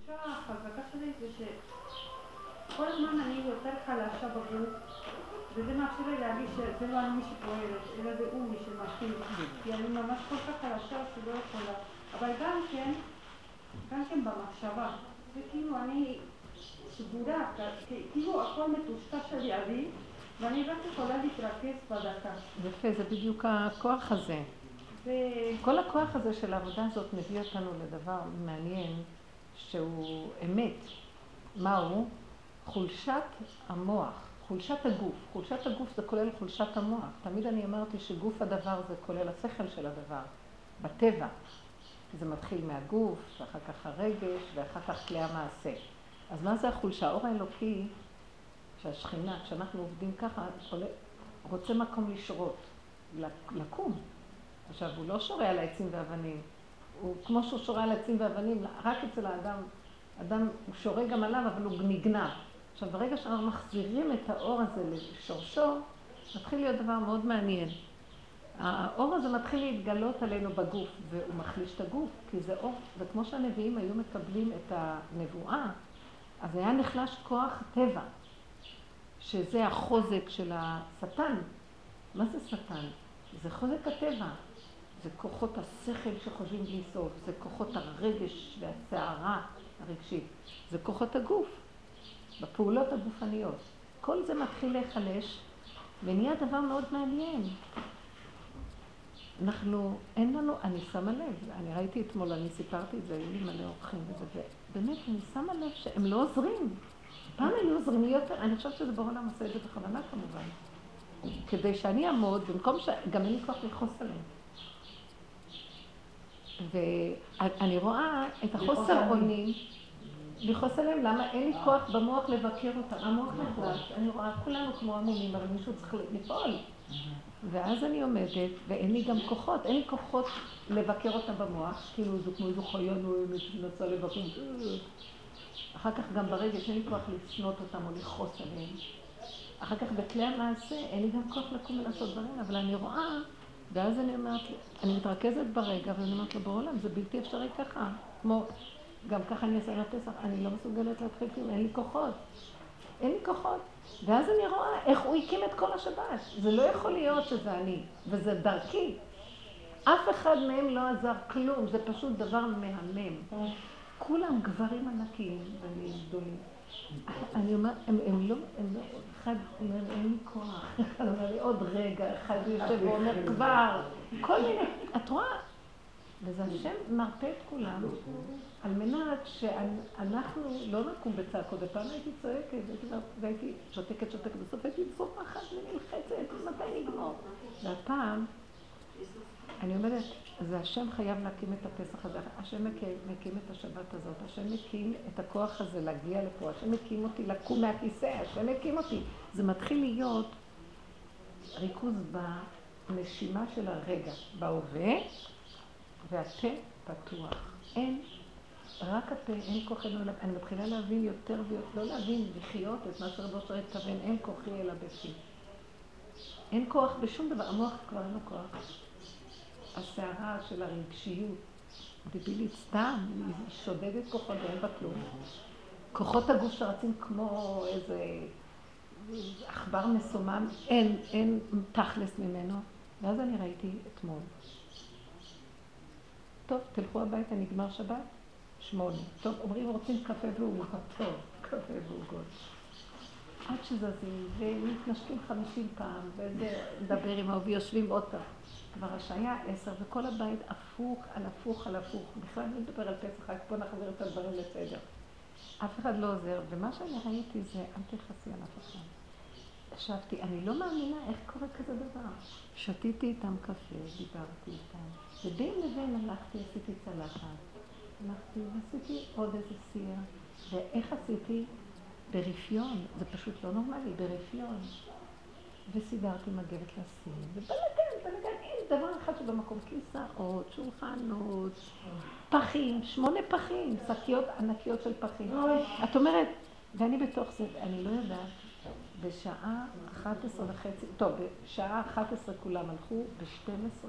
התחושה החזקה שלי זה שכל הזמן אני יותר חלשה בגוף, וזה מאפשר לי להרגיש שזה לא אני שפועלת, אלא זה הוא מי שמפעיל, כי אני ממש כל כך חלשה שלא יכולה. אבל גם כן, גם כן במחשבה, זה כאילו אני סגורה, כאילו הכל מטושטש על ידי, ואני רק יכולה להתרכז בדקה. יפה, זה בדיוק הכוח הזה. ו... כל הכוח הזה של העבודה הזאת מביא אותנו לדבר מעניין, שהוא אמת. מהו? חולשת המוח, חולשת הגוף. חולשת הגוף זה כולל חולשת המוח. תמיד אני אמרתי שגוף הדבר זה כולל השכל של הדבר, בטבע. זה מתחיל מהגוף, ואחר כך הרגש, ואחר כך כלי המעשה. אז מה זה החולשה? האור האלוקי, שהשכינה, כשאנחנו עובדים ככה, רוצה מקום לשרות, לקום. עכשיו, הוא לא שורה על העצים ואבנים. הוא, כמו שהוא שורה על עצים ואבנים, רק אצל האדם, אדם, הוא שורה גם עליו, אבל הוא נגנע. עכשיו, ברגע שאנחנו מחזירים את האור הזה לשורשו, מתחיל להיות דבר מאוד מעניין. האור הזה מתחיל להתגלות עלינו בגוף, והוא מחליש את הגוף, כי זה אור, וכמו שהנביאים היו מקבלים את הנבואה, אז היה נחלש כוח טבע, שזה החוזק של השטן. מה זה שטן? זה חוזק הטבע. זה כוחות השכל שחושבים בלי סוף, זה כוחות הרגש והסערה הרגשית, זה כוחות הגוף, בפעולות הגופניות. כל זה מתחיל להיחלש ונהיה דבר מאוד מעניין. אנחנו, אין לנו, אני שמה לב, אני ראיתי אתמול, אני סיפרתי את זה, היו לי מלא אורחים וזה, ובאמת, אני שמה לב שהם לא עוזרים. פעם היו עוזרים לי יותר, אני חושבת שזה בעולם עושה את זה בכוונה כמובן. כדי שאני אעמוד, במקום ש... גם אין לי כוח לכעוס עליהם. ואני רואה את החוסר אונים, לכעוס עליהם, למה אין לי כוח במוח לבקר אותם. המוח נחלש, אני רואה כולנו כמו עמומים, אבל מישהו צריך לפעול. ואז אני עומדת, ואין לי גם כוחות, אין לי כוחות לבקר אותם במוח, כאילו זה כמו איזו חיה נואמת שמנסה לבקר. אחר כך גם ברגש אין לי כוח לשנות אותם או לכעוס עליהם. אחר כך בכלי המעשה אין לי גם כוח לקום ולעשות דברים, אבל אני רואה ואז אני אומרת, אני מתרכזת ברגע, ואני אומרת לו, בעולם, זה בלתי אפשרי ככה. כמו, גם ככה אני אעשה לפסח, אני לא מסוגלת להתחיל כלום, אין לי כוחות. אין לי כוחות. ואז אני רואה איך הוא הקים את כל השבת. זה לא יכול להיות שזה אני, וזה דרכי. אף אחד מהם לא עזר כלום, זה פשוט דבר מהמם. כולם גברים ענקיים ואני גדולים. אני אומרת, הם, הם לא, הם לא, אחד אומר, אין לי כוח, אחד אומר לי, עוד רגע, אחד יושב ואומר, כבר, כל מיני, את רואה? וזה השם מרפא את כולם, על מנת שאנחנו לא נקום בצעקות. ופעם הייתי צועקת, והייתי שותקת, שותקת, בסוף הייתי צורחת ונלחצת, מתי נגמור? והפעם, אני אומרת, זה השם חייב להקים את הפסח הזה, השם מקים, מקים את השבת הזאת, השם מקים את הכוח הזה להגיע לפה, השם מקים אותי לקום מהכיסא, השם מקים אותי. זה מתחיל להיות ריכוז בנשימה של הרגע, בהווה, והפה פתוח. אין, רק הפה, אין כוחנו אליו. אני מתחילה להבין יותר ויותר, לא להבין, לחיות את מה שרבו שואל התכוון, אין כוחי אלא בפי. אין כוח בשום דבר, המוח כבר אין לו כוח. הסערה של הרגשיות, דבילית סתם, היא שודדת כוחות ואין בה כלום. כוחות הגוף שרצים כמו איזה עכבר מסומם, אין, אין תכלס ממנו. ואז אני ראיתי אתמול. טוב, תלכו הביתה, נגמר שבת? שמונה. טוב, אומרים רוצים קפה ועוגות. טוב, קפה ועוגות. עד שזזים, ומתנשקים חמישים פעם, וזה, מדבר עם ההוא, ויושבים עוד פעם. כבר השעה עשר, וכל הבית הפוך על הפוך על הפוך. בכלל אני מדבר על פסח, רק בוא נחזיר את הדברים לסדר. אף אחד לא עוזר, ומה שאני ראיתי זה, אל תכעסי על אף אחד. ישבתי, אני לא מאמינה איך קורה כזה דבר. שתיתי איתם קפה, דיברתי איתם, ובין לבין הלכתי, עשיתי צלחת. הלכתי ועשיתי עוד איזה סיר. ואיך עשיתי? ברפיון, זה פשוט לא נורמלי, ברפיון. וסידרתי מגבת לשים, ובלגן, בלגן, אין דבר אחד שבמקום, כיסאות, שולחנות, פחים, שמונה פחים, שקיות ענקיות של פחים. את אומרת, ואני בתוך זה, אני לא יודעת, בשעה 11 וחצי, טוב, בשעה 11 כולם הלכו, ב-12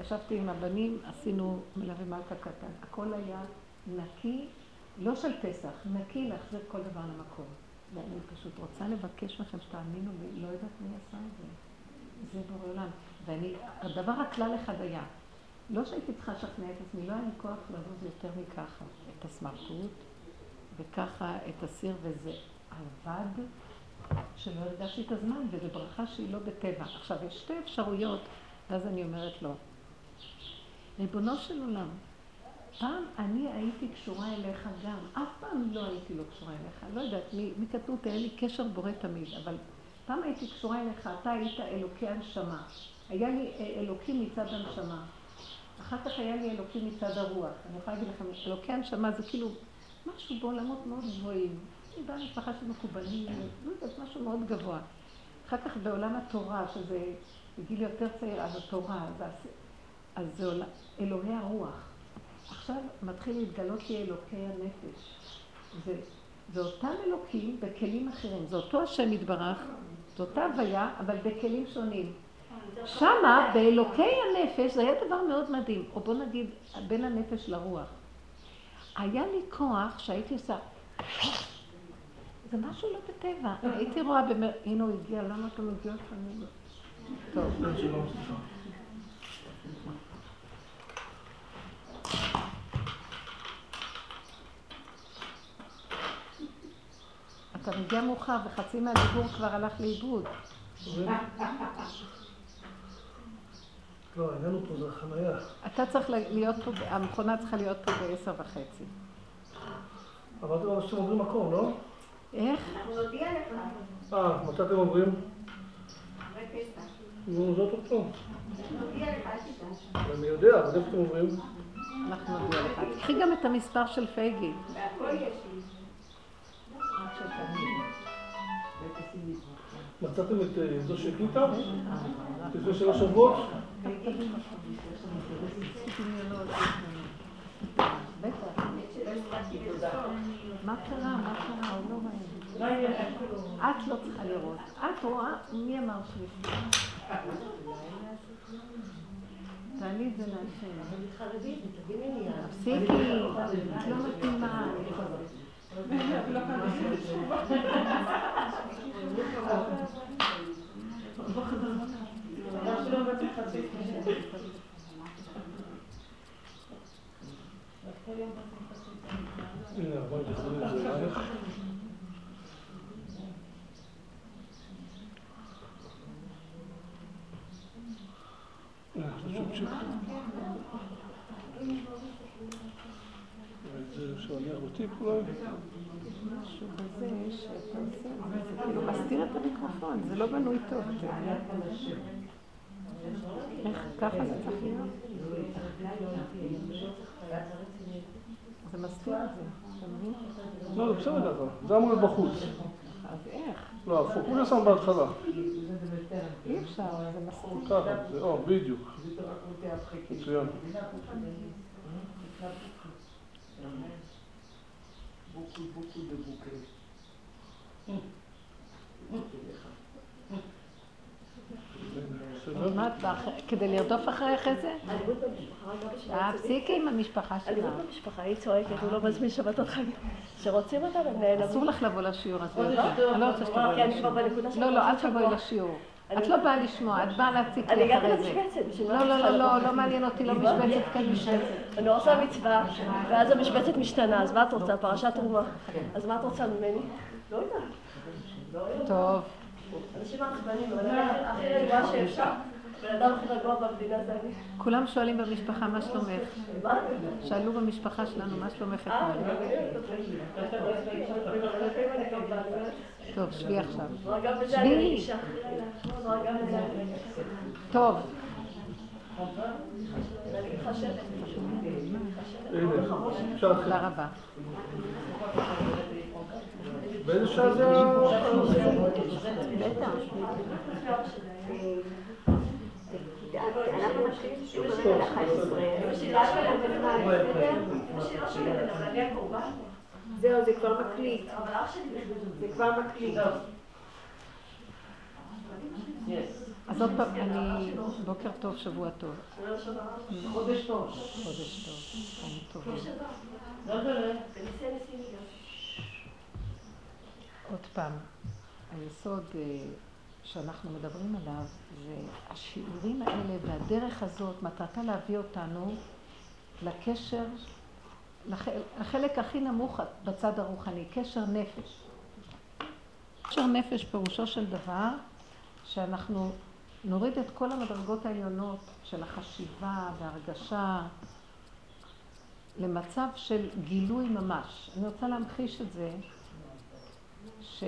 ישבתי עם הבנים, עשינו מלווה מלכה קטן, הכל היה נקי לא של פסח, נקי להחזיר כל דבר למקום. ואני פשוט רוצה לבקש מכם שתאמינו לי, לא יודעת מי עשה את זה. זה בורא עולם. ואני, הדבר הכלל אחד היה, לא שהייתי צריכה לשכנע את עצמי, לא היה לי כוח לזוז יותר מככה. את הסמרטוט, וככה את הסיר, וזה עבד שלא הרגשתי את הזמן, וזו ברכה שהיא לא בטבע. עכשיו, יש שתי אפשרויות, ואז אני אומרת לו, ריבונו של עולם, פעם אני הייתי קשורה אליך גם, אף פעם לא הייתי לא קשורה אליך, לא יודעת, מקטנות היה לי קשר בורא תמיד, אבל פעם הייתי קשורה אליך, אתה היית אלוקי הנשמה. היה לי אה, אלוקים מצד הנשמה. אחר כך היה לי אלוקים מצד הרוח. אני יכולה להגיד לכם, אלוקי הנשמה זה כאילו משהו בעולמות מאוד גבוהים. אני באה משפחה של מקובלים, לא יודעת, משהו מאוד גבוה. אחר כך בעולם התורה, שזה בגיל יותר צעיר, אז התורה, אז, זה. אלוהי הרוח. עכשיו מתחיל להתגלות לי אלוקי הנפש. זה, זה אותם אלוקים בכלים אחרים. זה אותו השם יתברך, זו אותה הוויה, אבל בכלים שונים. שמה, באלוקי הנפש, זה היה דבר מאוד מדהים. או בוא נגיד, בין הנפש לרוח. היה לי כוח שהייתי עושה... זה משהו לא בטבע. הייתי רואה, הנה הוא הגיע, למה אתה מגיע לפעמים? טוב. אתה מגיע מאוחר וחצי מהדיבור כבר הלך לאיבוד. לא, העניין פה זה החנייה. אתה צריך להיות פה, המכונה צריכה להיות פה בעשר וחצי. אבל אתם אנשים עוברים מקום, לא? איך? אנחנו נודיע לך. אה, מתי אתם עוברים? נו, זאת אותו. נודיע לך, אל תדאג. אני יודע, אבל איפה אתם עוברים? אנחנו נודיע לך. קחי גם את המספר של פייגי. מצאתם את אה, זו שהקליטה? לפני שלוש שבועות? מה קרה? מה קרה? עוד לא ראינו. את לא צריכה לראות. את רואה? מי אמר שיש? תעלי את זה להשם. תפסיקי, את לא מתאימה. הנה, בואי תחזרי את זה אלייך. אה, זה להניח בתיק אולי? זה כאילו מסתיר את המיקרופון, זה לא בנוי טוב. איך, ככה זה צריך להיות? זה מסתיר את זה, אתה מבין? לא, זה בסדר ככה. זה אמור להיות בחוץ. אז איך? לא, הפוך, הוא שם בהתחלה. אי אפשר, זה מסתיר. ככה, זה, מה את באה אחרי- כדי לרדוף אחרי אחרי זה? אלימות במשפחה, בשביל אה, תפסיקי עם המשפחה אלימות שלך. במשפחה, היא צועקת, הוא לא מזמין שבתות חגים. כשרוצים אותה, הם נעלמים. אסור לך לבוא לשיעור הזה. לא? אני לא רוצה שתבואי לשיעור. לא, לא, אל. תבואי לשיעור. את לא באה לשמוע, את באה להציק אני לי אחרי זה. לא, לא, לא? לא, לא מעניין אותי, לא משבצת, כן משבצת. אני עושה מצווה, ואז המשבצת משתנה, אז מה את רוצה? פרשת תרומה. אז מה את רוצה ממני? לא יודעת. טוב. אנשים מעצבנים, אבל הכי רגועה שאפשר. כולם שואלים במשפחה מה שלומך. שאלו במשפחה שלנו מה שלומך אה, אתמול. אני מבינה. טוב, שבי עכשיו. שבי. טוב. תודה רבה. באיזה שעה זה. בטח. זהו, זה כבר מקליט. זה כבר מקליט. אז עוד פעם, אני... בוקר טוב, שבוע טוב. חודש טוב. חודש טוב. חיים טובים. לא עוד פעם, היסוד... אה, שאנחנו מדברים עליו זה השיעורים האלה והדרך הזאת, מטרתה להביא אותנו לקשר, לחלק הכי נמוך בצד הרוחני, קשר נפש. קשר נפש פירושו של דבר שאנחנו נוריד את כל המדרגות העליונות של החשיבה והרגשה למצב של גילוי ממש. אני רוצה להמחיש את זה, ש...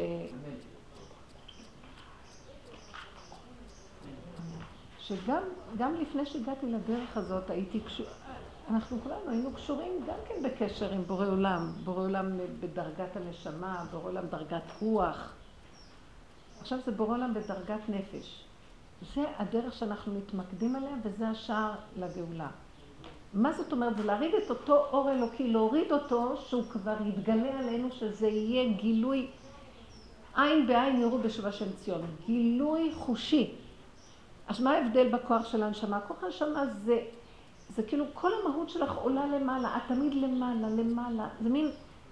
שגם גם לפני שהגעתי לדרך הזאת הייתי קשור... אנחנו כולנו היינו קשורים גם כן בקשר עם בורא עולם, בורא עולם בדרגת הנשמה, בורא עולם דרגת רוח. עכשיו זה בורא עולם בדרגת נפש. זה הדרך שאנחנו מתמקדים עליה וזה השער לגאולה. מה זאת אומרת? זה להוריד את אותו אור אלוקי, להוריד אותו שהוא כבר יתגלה עלינו, שזה יהיה גילוי עין בעין יראו בשובע של ציון. גילוי חושי. אז מה ההבדל בכוח של הנשמה? כוח הנשמה זה, זה כאילו כל המהות שלך עולה למעלה, את תמיד למעלה, למעלה. זה מין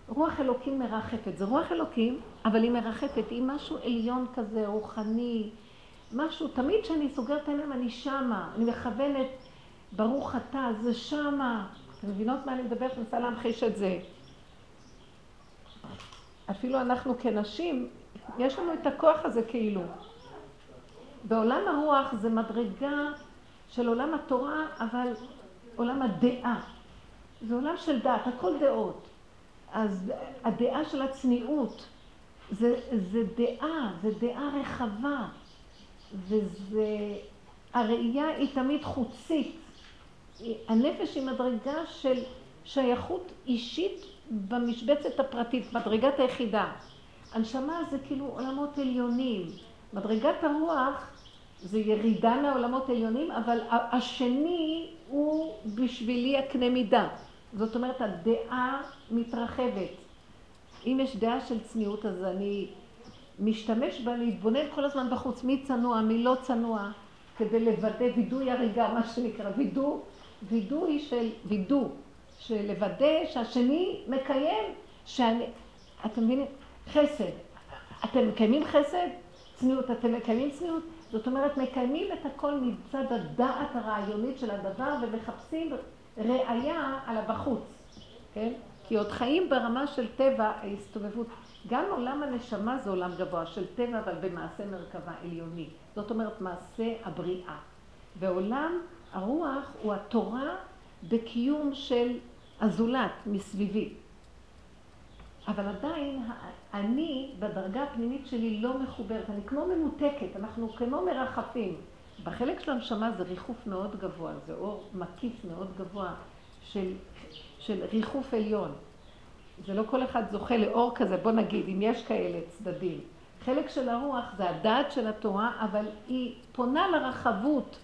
רוח אלוקים מרחפת. זה רוח אלוקים, אבל היא מרחפת, היא משהו עליון כזה, רוחני, משהו, תמיד כשאני סוגרת עיניים אני שמה, אני מכוונת, ברוך אתה, זה שמה. אתם מבינות מה אני מדברת? אני רוצה להמחיש את זה. אפילו אנחנו כנשים, יש לנו את הכוח הזה כאילו. בעולם הרוח זה מדרגה של עולם התורה, אבל עולם הדעה. זה עולם של דעת, הכל דעות. אז הדעה של הצניעות, זה, זה דעה, זה דעה רחבה. וזה, הראייה היא תמיד חוצית. הנפש היא מדרגה של שייכות אישית במשבצת הפרטית, מדרגת היחידה. הנשמה זה כאילו עולמות עליונים. מדרגת הרוח זה ירידה מהעולמות העליונים, אבל השני הוא בשבילי הקנה מידה. זאת אומרת, הדעה מתרחבת. אם יש דעה של צניעות, אז אני משתמש בה להתבונן כל הזמן בחוץ, מי צנוע, מי לא צנוע, כדי לוודא וידוי הריגה, מה שנקרא, וידוא, וידוי של, וידוא, של לוודא שהשני מקיים, שאני, אתם מבינים? חסד. אתם מקיימים חסד? צניעות. אתם מקיימים צניעות? זאת אומרת, מקיימים את הכל מצד הדעת הרעיונית של הדבר ומחפשים ראייה על הבחוץ, כן? כי עוד חיים ברמה של טבע ההסתובבות. גם עולם הנשמה זה עולם גבוה של טבע, אבל במעשה מרכבה עליוני. זאת אומרת, מעשה הבריאה. ועולם הרוח הוא התורה בקיום של הזולת מסביבי. אבל עדיין אני בדרגה הפנימית שלי לא מחוברת, אני כמו מנותקת, אנחנו כמו מרחפים. בחלק של הנשמה זה ריחוף מאוד גבוה, זה אור מקיף מאוד גבוה של, של ריחוף עליון. זה לא כל אחד זוכה לאור כזה, בוא נגיד, אם יש כאלה צדדים. חלק של הרוח זה הדעת של התורה, אבל היא פונה לרחבות,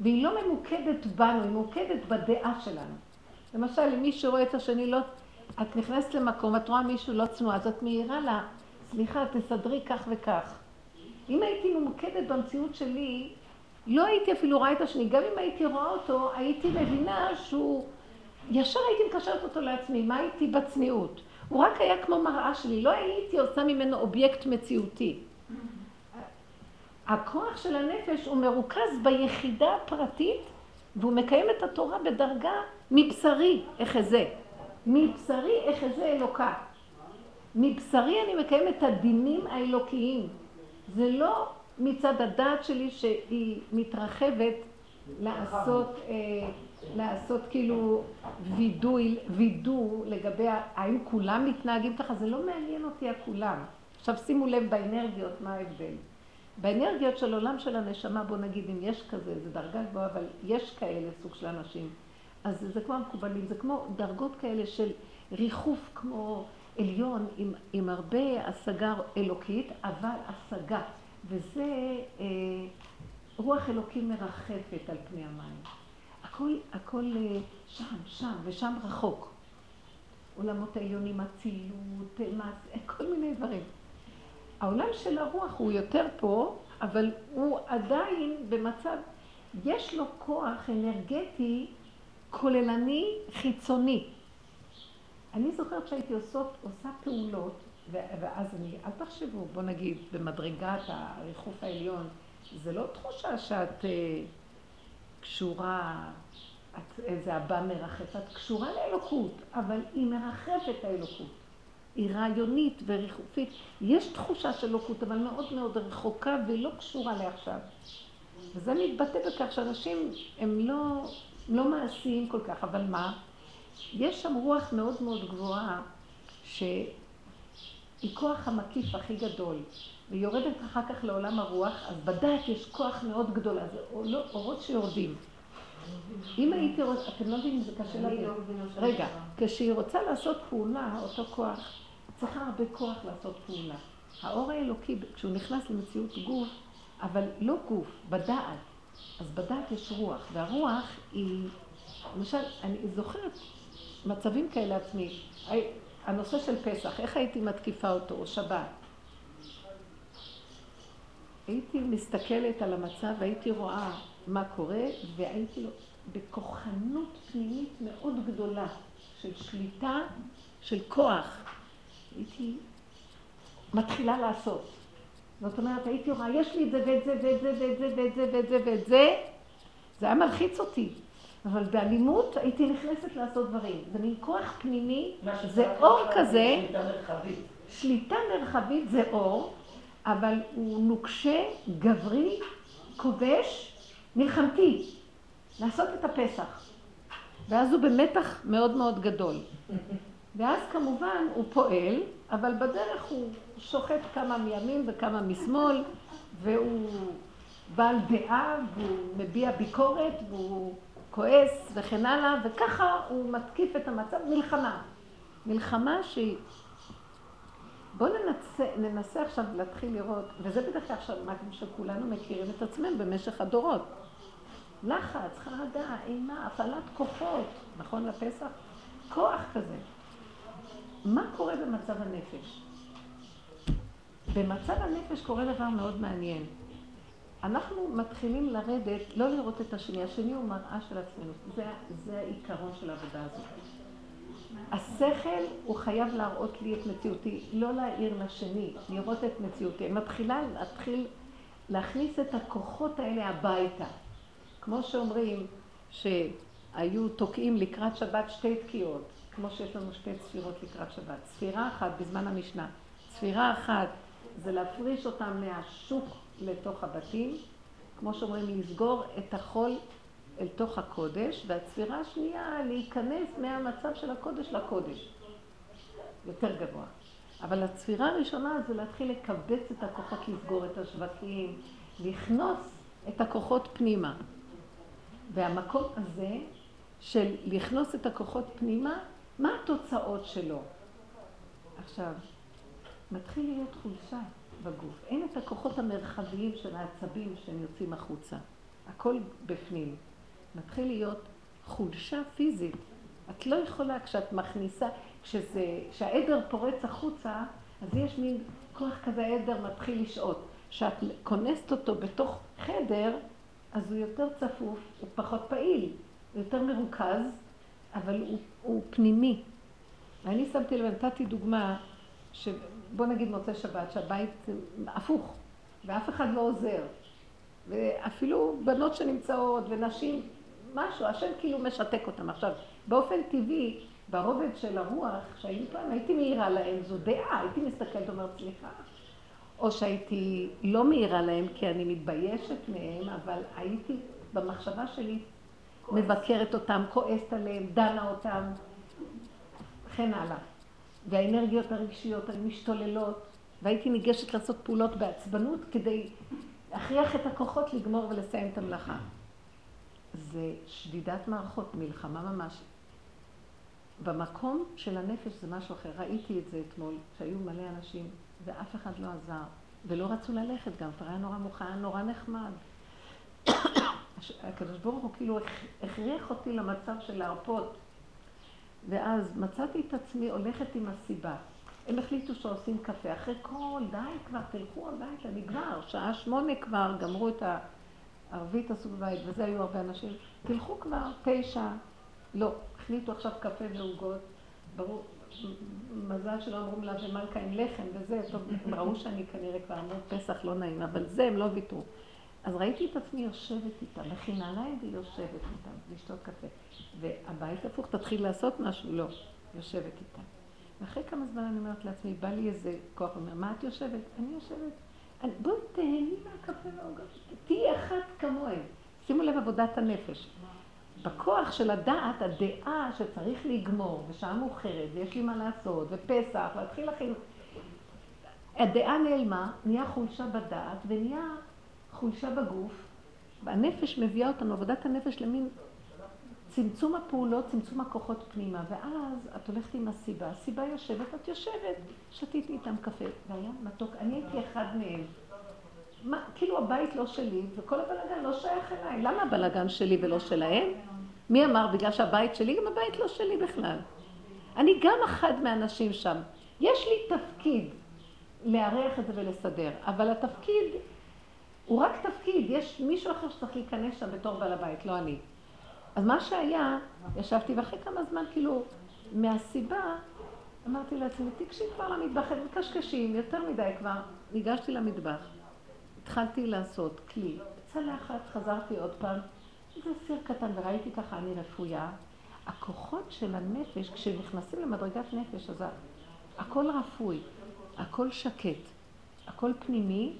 והיא לא ממוקדת בנו, היא ממוקדת בדעה שלנו. למשל, מי שרואה את השני לא... את נכנסת למקום, את רואה מישהו לא צנוע, אז את מעירה לה, סליחה, תסדרי כך וכך. אם הייתי ממוקדת במציאות שלי, לא הייתי אפילו רואה את השני. גם אם הייתי רואה אותו, הייתי מבינה שהוא... ישר הייתי מקשרת אותו לעצמי, מה הייתי בצניעות? הוא רק היה כמו מראה שלי, לא הייתי עושה ממנו אובייקט מציאותי. הכוח של הנפש הוא מרוכז ביחידה הפרטית, והוא מקיים את התורה בדרגה מבשרי אחזה. מבשרי אחזה אלוקה. מבשרי אני מקיים את הדינים האלוקיים. זה לא מצד הדעת שלי שהיא מתרחבת לעשות, אה, לעשות כאילו וידוי, וידוא לגבי האם כולם מתנהגים ככה, זה לא מעניין אותי הכולם. עכשיו שימו לב באנרגיות מה ההבדל. באנרגיות של עולם של הנשמה, בוא נגיד אם יש כזה, זה דרגה גבוהה, אבל יש כאלה סוג של אנשים. אז זה כמו המקובלים, זה כמו דרגות כאלה של ריחוף כמו עליון עם, עם הרבה השגה אלוקית, אבל השגה. וזה אה, רוח אלוקים מרחפת על פני המים. הכל, הכל אה, שם, שם ושם רחוק. עולמות העליונים, אצילות, כל מיני דברים. העולם של הרוח הוא יותר פה, אבל הוא עדיין במצב, יש לו כוח אנרגטי כוללני חיצוני. אני זוכרת שהייתי עושות, עושה פעולות, ואז אני, אל תחשבו, בוא נגיד, במדרגת הריחוף העליון, זה לא תחושה שאת uh, קשורה, את איזה אבא מרחף, את קשורה לאלוקות, אבל היא מרחפת האלוקות. היא רעיונית וריחופית. יש תחושה של אלוקות, אבל מאוד מאוד רחוקה והיא לא קשורה לעכשיו. וזה מתבטא בכך שאנשים הם לא, לא מעשיים כל כך, אבל מה? יש שם רוח מאוד מאוד גבוהה, שהיא כוח המקיף הכי גדול, והיא יורדת אחר כך לעולם הרוח, אז בדעת יש כוח מאוד גדול, אז לא, אורות שיורדים. אם הייתי רוצה, אתם לא אם זה קשה להבין. לא רגע, כשהיא רוצה לעשות פעולה, אותו כוח, צריכה הרבה כוח לעשות פעולה. האור האלוקי, כשהוא נכנס למציאות גוף, אבל לא גוף, בדעת. אז בדעת יש רוח, והרוח היא, למשל, אני זוכרת מצבים כאלה עצמי. הנושא של פסח, איך הייתי מתקיפה אותו, או שבת. הייתי מסתכלת על המצב, והייתי רואה מה קורה, והייתי בכוחנות פנימית מאוד גדולה של שליטה, של כוח. הייתי מתחילה לעשות. זאת אומרת, הייתי רואה, יש לי את זה ואת זה ואת זה ואת זה ואת זה ואת זה ואת זה, זה היה מלחיץ אותי. אבל באלימות הייתי נכנסת לעשות דברים. זה מין כוח פנימי, זה אור כזה. שליטה מרחבית. שליטה מרחבית זה אור, אבל הוא נוקשה, גברי, כובש, מלחמתי. לעשות את הפסח. ואז הוא במתח מאוד מאוד גדול. ואז כמובן הוא פועל, אבל בדרך הוא שוחט כמה מימין וכמה משמאל, והוא בעל דעה, והוא מביע ביקורת, והוא כועס וכן הלאה, וככה הוא מתקיף את המצב, מלחמה. מלחמה שהיא... בואו ננסה, ננסה עכשיו להתחיל לראות, וזה בדרך כלל עכשיו מה שכולנו מכירים את עצמנו במשך הדורות. לחץ, חרדה, אימה, הפעלת כוחות, נכון לפסח? כוח כזה. מה קורה במצב הנפש? במצב הנפש קורה דבר מאוד מעניין. אנחנו מתחילים לרדת, לא לראות את השני, השני הוא מראה של עצמנו, זה, זה העיקרון של העבודה הזאת. השכל הוא חייב להראות לי את מציאותי, לא להעיר לשני, לראות את מציאותי. מתחילה להתחיל להכניס את הכוחות האלה הביתה. כמו שאומרים שהיו תוקעים לקראת שבת שתי תקיעות, כמו שיש לנו שתי צפירות לקראת שבת. צפירה אחת בזמן המשנה, צפירה אחת זה להפריש אותם מהשוק לתוך הבתים, כמו שאומרים, לסגור את החול אל תוך הקודש, והצפירה השנייה, להיכנס מהמצב של הקודש לקודש. יותר גבוה. אבל הצפירה הראשונה זה להתחיל לקבץ את הכוחות, לסגור את השווקים, לכנוס את הכוחות פנימה. והמקום הזה של לכנוס את הכוחות פנימה, מה התוצאות שלו? עכשיו, מתחיל להיות חולשה. בגוף. אין את הכוחות המרחביים של העצבים שהם יוצאים החוצה. הכל בפנים. מתחיל להיות חולשה פיזית. את לא יכולה, כשאת מכניסה, כשזה, כשהעדר פורץ החוצה, אז יש מין כוח כזה, העדר מתחיל לשהות. כשאת כונסת אותו בתוך חדר, אז הוא יותר צפוף, הוא פחות פעיל, הוא יותר מרוכז, אבל הוא, הוא פנימי. ואני שמתי לב, נתתי דוגמה, בוא נגיד מוצאי שבת, שהבית הפוך, ואף אחד לא עוזר. ואפילו בנות שנמצאות ונשים, משהו, השם כאילו משתק אותם. עכשיו, באופן טבעי, ברובד של הרוח שהיינו פעם, הייתי מעירה להם, זו דעה, הייתי מסתכלת ואומרת, סליחה. או שהייתי לא מעירה להם כי אני מתביישת מהם, אבל הייתי במחשבה שלי מבקרת אותם, כועסת עליהם, דנה אותם, וכן הלאה. והאנרגיות הרגשיות הן משתוללות, והייתי ניגשת לעשות פעולות בעצבנות כדי להכריח את הכוחות לגמור ולסיים את המלאכה. זה שדידת מערכות, מלחמה ממש. במקום של הנפש זה משהו אחר. ראיתי את זה אתמול, שהיו מלא אנשים ואף אחד לא עזר, ולא רצו ללכת גם, כבר היה נורא מוכן, נורא נחמד. הקדוש ברוך הוא כאילו הכריח אותי למצב של להרפות. ואז מצאתי את עצמי הולכת עם הסיבה. הם החליטו שעושים קפה. אחרי כל, די כבר, תלכו הביתה, נגמר. שעה שמונה כבר, גמרו את הערבית, עשו בבית, וזה היו הרבה אנשים. תלכו כבר, תשע. לא, החליטו עכשיו קפה ועוגות. ברור, מזל שלא אמרו לה ומלכה עם לחם וזה, טוב, ראו שאני כנראה כבר אמרו פסח לא נעים, אבל זה הם לא ויתרו. אז ראיתי את עצמי יושבת איתם, מכינה להם והיא יושבת איתם, לשתות קפה. והבית הפוך, תתחיל לעשות משהו? לא, יושבת איתם. ואחרי כמה זמן אני אומרת לעצמי, בא לי איזה כוח, אומר, מה את יושבת? אני יושבת. בואי תהני מהקפה והעוגה, תהיי אחת כמוהם. שימו לב עבודת הנפש. בכוח של הדעת, הדעה שצריך לגמור, ושעה מאוחרת, ויש לי מה לעשות, ופסח, להתחיל להכין... הדעה נעלמה, נהיה חולשה בדעת, ונהיה חולשה בגוף, והנפש מביאה אותנו, עבודת הנפש למין צמצום הפעולות, צמצום הכוחות פנימה, ואז את הולכת עם הסיבה, הסיבה יושבת, את יושבת, שתיתי איתם קפה, והיה מתוק, אני הייתי אחד מהם. מה, כאילו הבית לא שלי, וכל הבלאגן לא שייך אליי. למה הבלאגן שלי ולא שלהם? מי אמר? בגלל שהבית שלי, גם הבית לא שלי בכלל. אני גם אחד מהאנשים שם. יש לי תפקיד לארח את זה ולסדר, אבל התפקיד הוא רק תפקיד, יש מישהו אחר שצריך להיכנס שם בתור בעל הבית, לא אני. אז מה שהיה, ישבתי ואחרי כמה זמן, כאילו, מהסיבה, אמרתי לעצמי, תיגשי כבר למטבח, הם מקשקשים, יותר מדי כבר. ניגשתי למטבח, התחלתי לעשות כלי, צלחת, חזרתי עוד פעם, זה סיר קטן, וראיתי ככה, אני רפויה. הכוחות של הנפש, כשנכנסים למדרגת נפש, אז הכל רפוי, הכל שקט, הכל פנימי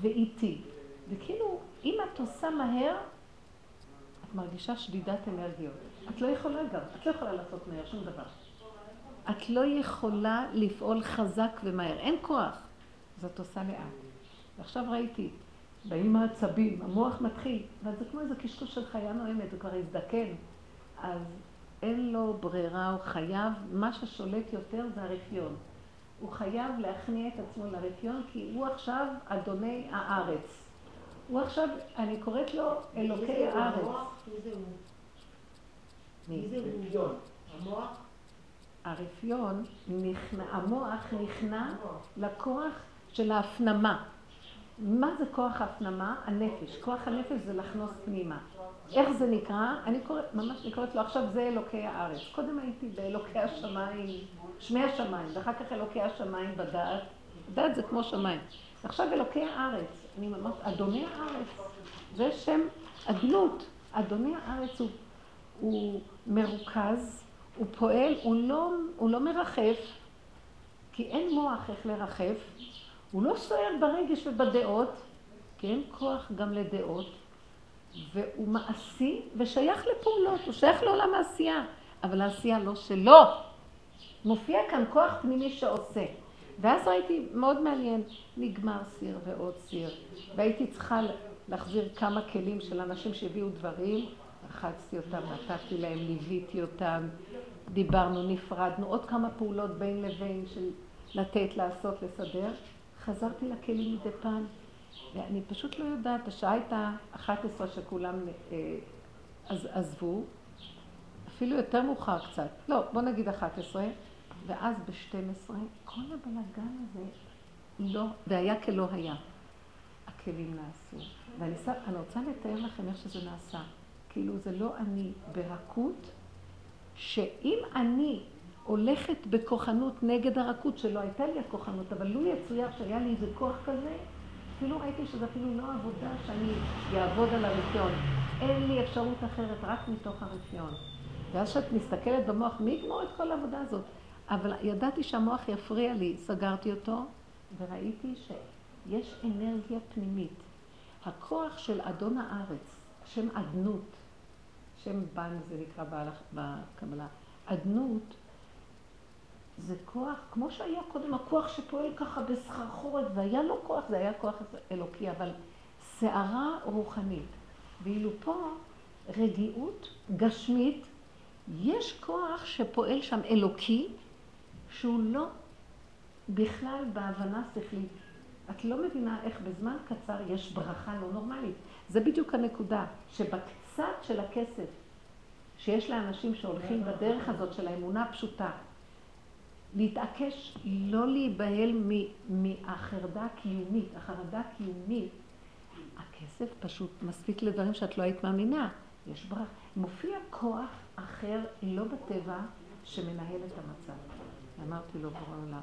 ואיטי. וכאילו, אם את עושה מהר, את מרגישה שדידת אנרגיות. את לא יכולה גם, את לא יכולה לעשות מהר שום דבר. את לא יכולה לפעול חזק ומהר, אין כוח. אז את עושה לאט. ועכשיו ראיתי, באים העצבים, המוח מתחיל, אבל זה כמו איזה קשקוש של חיה נואמת, הוא כבר הזדקן. אז אין לו ברירה, הוא חייב, מה ששולט יותר זה הרפיון. הוא חייב להכניע את עצמו לרפיון, כי הוא עכשיו אדוני הארץ. הוא עכשיו, אני קוראת לו אלוקי הארץ. מי זה הוא? מי? זה הוא? המוח? הרפיון, נכנע, המוח נכנע לכוח של ההפנמה. מה זה כוח ההפנמה? הנפש. כוח הנפש זה לחנוס פנימה. איך זה נקרא? אני קוראת, ממש אני קוראת לו עכשיו זה אלוקי הארץ. קודם הייתי באלוקי השמיים, שמי השמיים, ואחר כך אלוקי השמיים בדעת. דעת זה כמו שמיים. עכשיו אלוקי הארץ. אני ממש, אדוני הארץ. זה שם אדנות. אדוני הארץ הוא, הוא מרוכז, הוא פועל, הוא לא, הוא לא מרחף, כי אין מוח איך לרחף. הוא לא סוער ברגש ובדעות, כי אין כוח גם לדעות, והוא מעשי ושייך לפעולות, הוא שייך לעולם העשייה, אבל העשייה לא שלו. מופיע כאן כוח פנימי שעושה. ואז ראיתי, מאוד מעניין, נגמר סיר ועוד סיר, והייתי צריכה להחזיר כמה כלים של אנשים שהביאו דברים, רחצתי אותם, נתתי להם, ליוויתי אותם, דיברנו, נפרדנו, עוד כמה פעולות בין לבין של לתת, לעשות, לסדר. חזרתי לכלים מדי פעם, ואני פשוט לא יודעת, השעה הייתה 11 שכולם אה, עז, עזבו, אפילו יותר מאוחר קצת, לא, בוא נגיד 11, ואז ב-12, כל הבלאגן הזה לא, והיה כלא היה. הכלים נעשו. ואני ס... רוצה לתאר לכם איך שזה נעשה. כאילו זה לא אני ברכות, שאם אני הולכת בכוחנות נגד הרכות, שלא הייתה לי הכוחנות, אבל לו יצויר שהיה לי איזה כוח כזה, אפילו ראיתי שזה אפילו לא עבודה שאני אעבוד על הרפיון. אין לי אפשרות אחרת, רק מתוך הרפיון. ואז כשאת מסתכלת במוח, מי יגמור את כל העבודה הזאת? אבל ידעתי שהמוח יפריע לי, סגרתי אותו, וראיתי שיש אנרגיה פנימית. הכוח של אדון הארץ, שם אדנות, שם בן זה נקרא בקבלה, אדנות זה כוח, כמו שהיה קודם הכוח שפועל ככה בסחרחורת, והיה לו כוח, זה היה כוח אלוקי, אבל סערה רוחנית. ואילו פה רגיעות גשמית, יש כוח שפועל שם אלוקי, שהוא לא בכלל בהבנה שכלית. את לא מבינה איך בזמן קצר יש ברכה לא נורמלית. זה בדיוק הנקודה, שבקצת של הכסף שיש לאנשים שהולכים בדרך הזאת של האמונה הפשוטה, להתעקש לא להיבהל מהחרדה הקיומית. החרדה הקיומית, הכסף פשוט מספיק לדברים שאת לא היית מאמינה. יש ברכה. מופיע כוח אחר, לא בטבע, שמנהל את המצב. אמרתי לו, בורא עולם,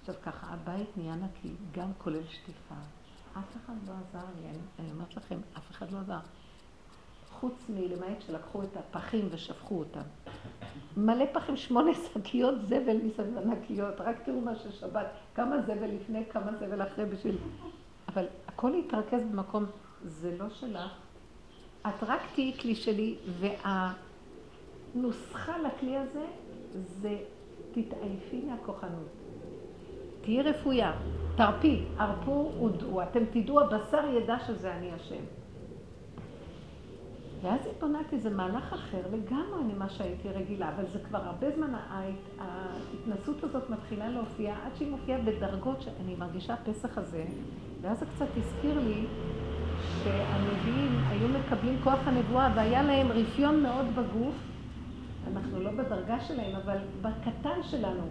עכשיו ככה, הבית נהיה נקי, גם כולל שטיפה. אף אחד לא עזר לי, אני, אני אומרת לכם, אף אחד לא עזר. חוץ מלמעט שלקחו את הפחים ושפכו אותם. מלא פחים, שמונה שקיות זבל מסביב ענקיות, רק תראו מה ששבת, כמה זבל לפני, כמה זבל אחרי בשביל... אבל הכל התרכז במקום, זה לא שלך, את רק תהיי כלי שלי, והנוסחה לכלי הזה זה תתעייפי מהכוחנות. תהיי רפויה, תרפי, הרפו ודעו, אתם תדעו, הבשר ידע שזה אני השם. ואז התבוננתי, זה מהלך אחר לגמרי ממה שהייתי רגילה, אבל זה כבר הרבה זמן, ההתנסות הזאת מתחילה להופיע, עד שהיא מופיעה בדרגות שאני מרגישה פסח הזה, ואז זה קצת הזכיר לי שהנביאים היו מקבלים כוח הנבואה והיה להם רפיון מאוד בגוף, אנחנו לא בדרגה שלהם, אבל בקטן שלנו.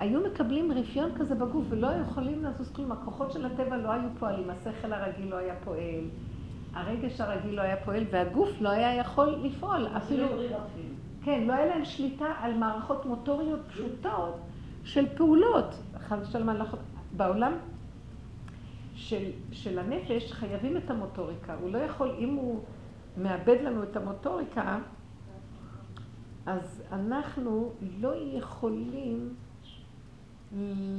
היו מקבלים רפיון כזה בגוף ולא יכולים לזוז כלום, הכוחות של הטבע לא היו פועלים, השכל הרגיל לא היה פועל, הרגש הרגיל לא היה פועל והגוף לא היה יכול לפעול, אפילו... כן, לא היה להם שליטה על מערכות מוטוריות פשוטות של פעולות. חס ושלום, בעולם של, של הנפש חייבים את המוטוריקה. הוא לא יכול, אם הוא מאבד לנו את המוטוריקה, אז אנחנו לא יכולים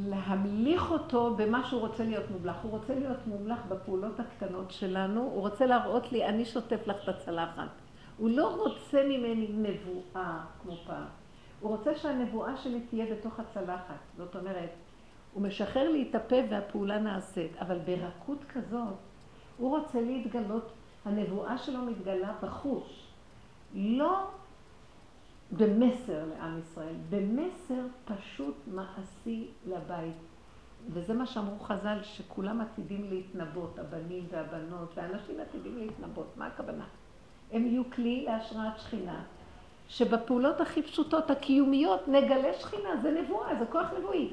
להמליך אותו במה שהוא רוצה להיות מומלך. הוא רוצה להיות מומלך בפעולות הקטנות שלנו, הוא רוצה להראות לי, אני שוטף לך את הצלחת. הוא לא רוצה ממני נבואה כמו פעם. הוא רוצה שהנבואה שלי תהיה בתוך הצלחת. זאת אומרת, הוא משחרר לי את הפה והפעולה נעשית, אבל ברכות כזאת, הוא רוצה להתגלות, הנבואה שלו מתגלה בחוש. לא במסר לעם ישראל, במסר פשוט מעשי לבית. וזה מה שאמרו חז"ל, שכולם עתידים להתנבות, הבנים והבנות, והאנשים עתידים להתנבות. מה הכוונה? הם יהיו כלי להשראת שכינה, שבפעולות הכי פשוטות, הקיומיות, נגלה שכינה, זה נבואה, זה כוח נבואי.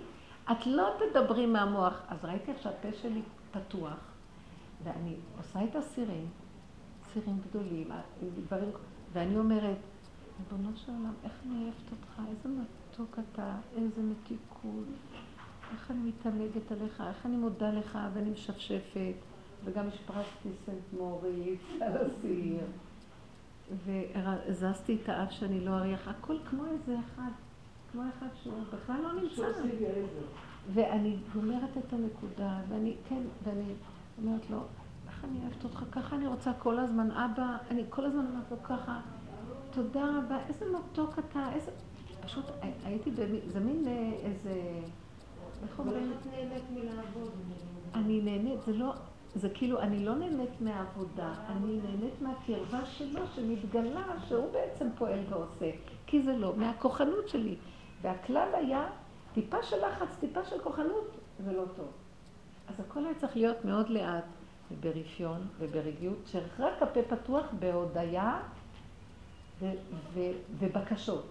את לא תדברי מהמוח. אז ראיתי איך שהפה שלי פתוח, ואני עושה את הסירים, סירים גדולים, דברים, ואני אומרת, ריבונו של עולם, איך אני אוהבת אותך, איזה מתוק אתה, איזה מתיקות, איך אני מתענגת עליך, איך אני מודה לך, ואני משפשפת, וגם השפרצתי סנט מוריץ על הסיר, והזזתי את האף שאני לא אריח, הכל כמו איזה אחד, כמו אחד שהוא בכלל לא נמצא. ואני גומרת את הנקודה, ואני, כן, ואני אומרת לו, איך אני אוהבת אותך, ככה אני רוצה כל הזמן, אבא, אני כל הזמן אומרת לו ככה. תודה רבה, איזה מתוק אתה, איזה... פשוט הייתי זה מין אה. איך אומרים? את נהנית מלעבוד. אני נהנית, זה לא... זה כאילו, אני לא נהנית מהעבודה, אני נהנית מהקרבה שלו, שמתגלה שהוא בעצם פועל ועושה. כי זה לא, מהכוחנות שלי. והכלל היה, טיפה של לחץ, טיפה של כוחנות, זה לא טוב. אז הכל היה צריך להיות מאוד לאט, וברפיון וברגיעות, שרק הפה פתוח בהודיה ובקשות.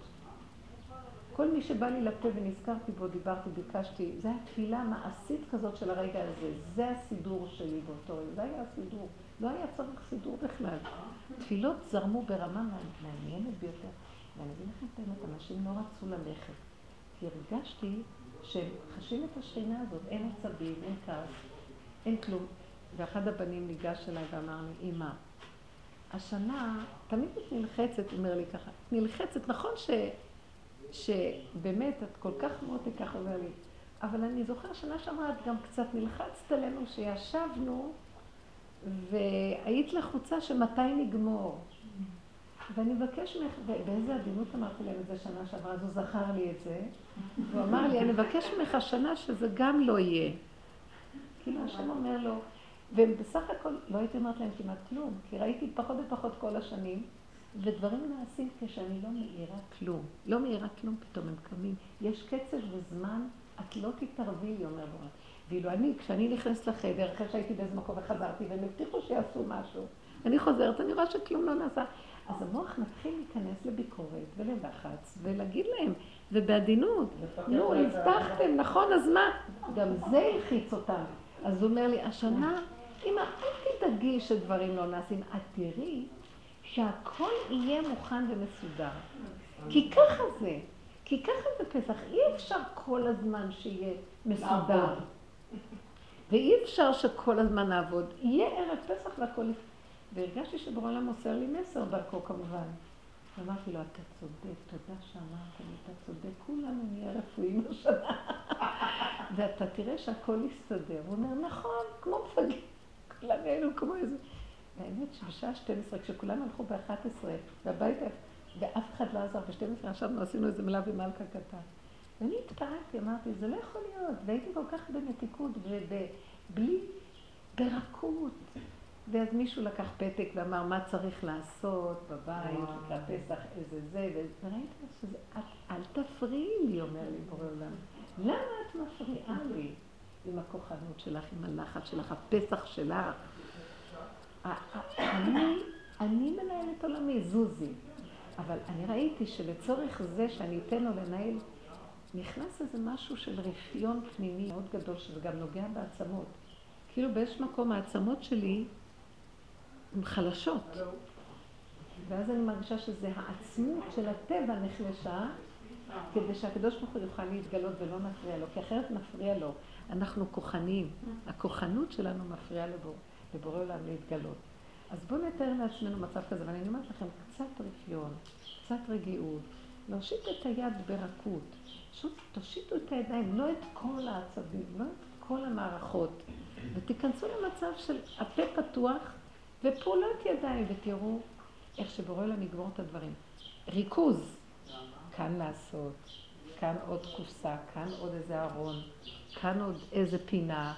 כל מי שבא לי לפה ונזכרתי בו, דיברתי, ביקשתי, זו התפילה מעשית כזאת של הרגע הזה. זה הסידור שלי באותו רגע, זה היה הסידור. לא היה צריך סידור בכלל. תפילות זרמו ברמה מעניינת ביותר. ואני אגיד לכם את האמת, אנשים לא רצו ללכת. כי הרגשתי שהם חשים את השכינה הזאת, אין עצבים, אין כעס, אין כלום. ואחד הבנים ניגש אליי ואמר לי, אמא, השנה, תמיד את נלחצת, אומר לי ככה, נלחצת, נכון ש, שבאמת את כל כך מותק, ככה אומר לי, אבל אני זוכר שנה שעברה את גם קצת נלחצת עלינו שישבנו והיית לחוצה שמתי נגמור. ואני מבקש ממך, ובאיזה עדינות אמרתי להם את זה שנה שעברה, אז הוא זכר לי את זה, הוא אמר לי, אני מבקש ממך השנה שזה גם לא יהיה. כאילו השם אומר לו, ובסך הכל לא הייתי אומרת להם כמעט כלום, כי ראיתי פחות ופחות כל השנים, ודברים נעשים כשאני לא מאירה כלום. לא מאירה כלום, פתאום הם קמים. יש קצב וזמן, את לא תתערבי לי, אומר בורא. ואילו אני, כשאני נכנסת לחדר, אחרי שהייתי באיזה מקום וחזרתי, והם הבטיחו שיעשו משהו, אני חוזרת, אני רואה שכלום לא נעשה. אז המוח מתחיל להיכנס לביקורת וללחץ, ולהגיד להם, ובעדינות, נו, הבטחתם, נכון, אז מה? גם זה הלחיץ אותם. אז הוא אומר לי, השנה אמא, אל תדאגי שדברים לא נעשים. את תראי שהכל יהיה מוכן ומסודר. כי ככה זה. כי ככה זה פסח, אי אפשר כל הזמן שיהיה מסודר. ואי אפשר שכל הזמן נעבוד. יהיה ערב פסח והכל... והרגשתי שבורא עולם מוסר לי מסר דרכו כמובן. ואמרתי לו, אתה צודק, תודה שאמרת לי, אתה צודק, כולנו נהיה רפואיים השנה. ואתה תראה שהכל יסתדר. הוא אומר, נכון, כמו מפגר. כולנו היינו כמו איזה... והאמת שבשעה 12, כשכולם הלכו ב-11, והבית, ואף אחד לא עזר, ב-12 ישבנו, עשינו איזה מלה ומלכה קטן. ואני התפרקתי, אמרתי, זה לא יכול להיות. והייתי כל כך במתיקות ובלי, ברכות. ואז מישהו לקח פתק ואמר מה צריך לעשות בבית, לקראת פסח, איזה זה, וראית שזה, אל תפריעי לי, אומר לי בורא עולם. למה את מפריעה לי עם הכוחנות שלך, עם הלחץ שלך, הפסח שלך? אני, אני מנהלת עולמי, זוזי. אבל אני ראיתי שלצורך זה שאני אתן לו לנהל, נכנס איזה משהו של רפיון פנימי מאוד גדול, שזה גם נוגע בעצמות. כאילו באיזשהו מקום העצמות שלי הן חלשות. ואז אני מרגישה שזה העצמות של הטבע נחלשה, כדי שהקדוש ברוך הוא יוכל להתגלות ולא נפריע לו, כי אחרת נפריע לו. אנחנו כוחניים. הכוחנות שלנו מפריעה לבור, לבורא עולם להתגלות. אז בואו נתאר לעצמנו מצב כזה, ואני אומרת לכם, קצת רפיון, קצת רגיעות, להושיט את היד ברכות. פשוט תושיטו את הידיים, לא את כל העצבים, לא את כל המערכות, ותיכנסו למצב של הפה פתוח ופעולת ידיים, ותראו איך שבורא להם יגמור את הדברים. ריכוז, כאן לעשות, כאן עוד קופסה, כאן עוד איזה ארון, כאן עוד איזה פינה,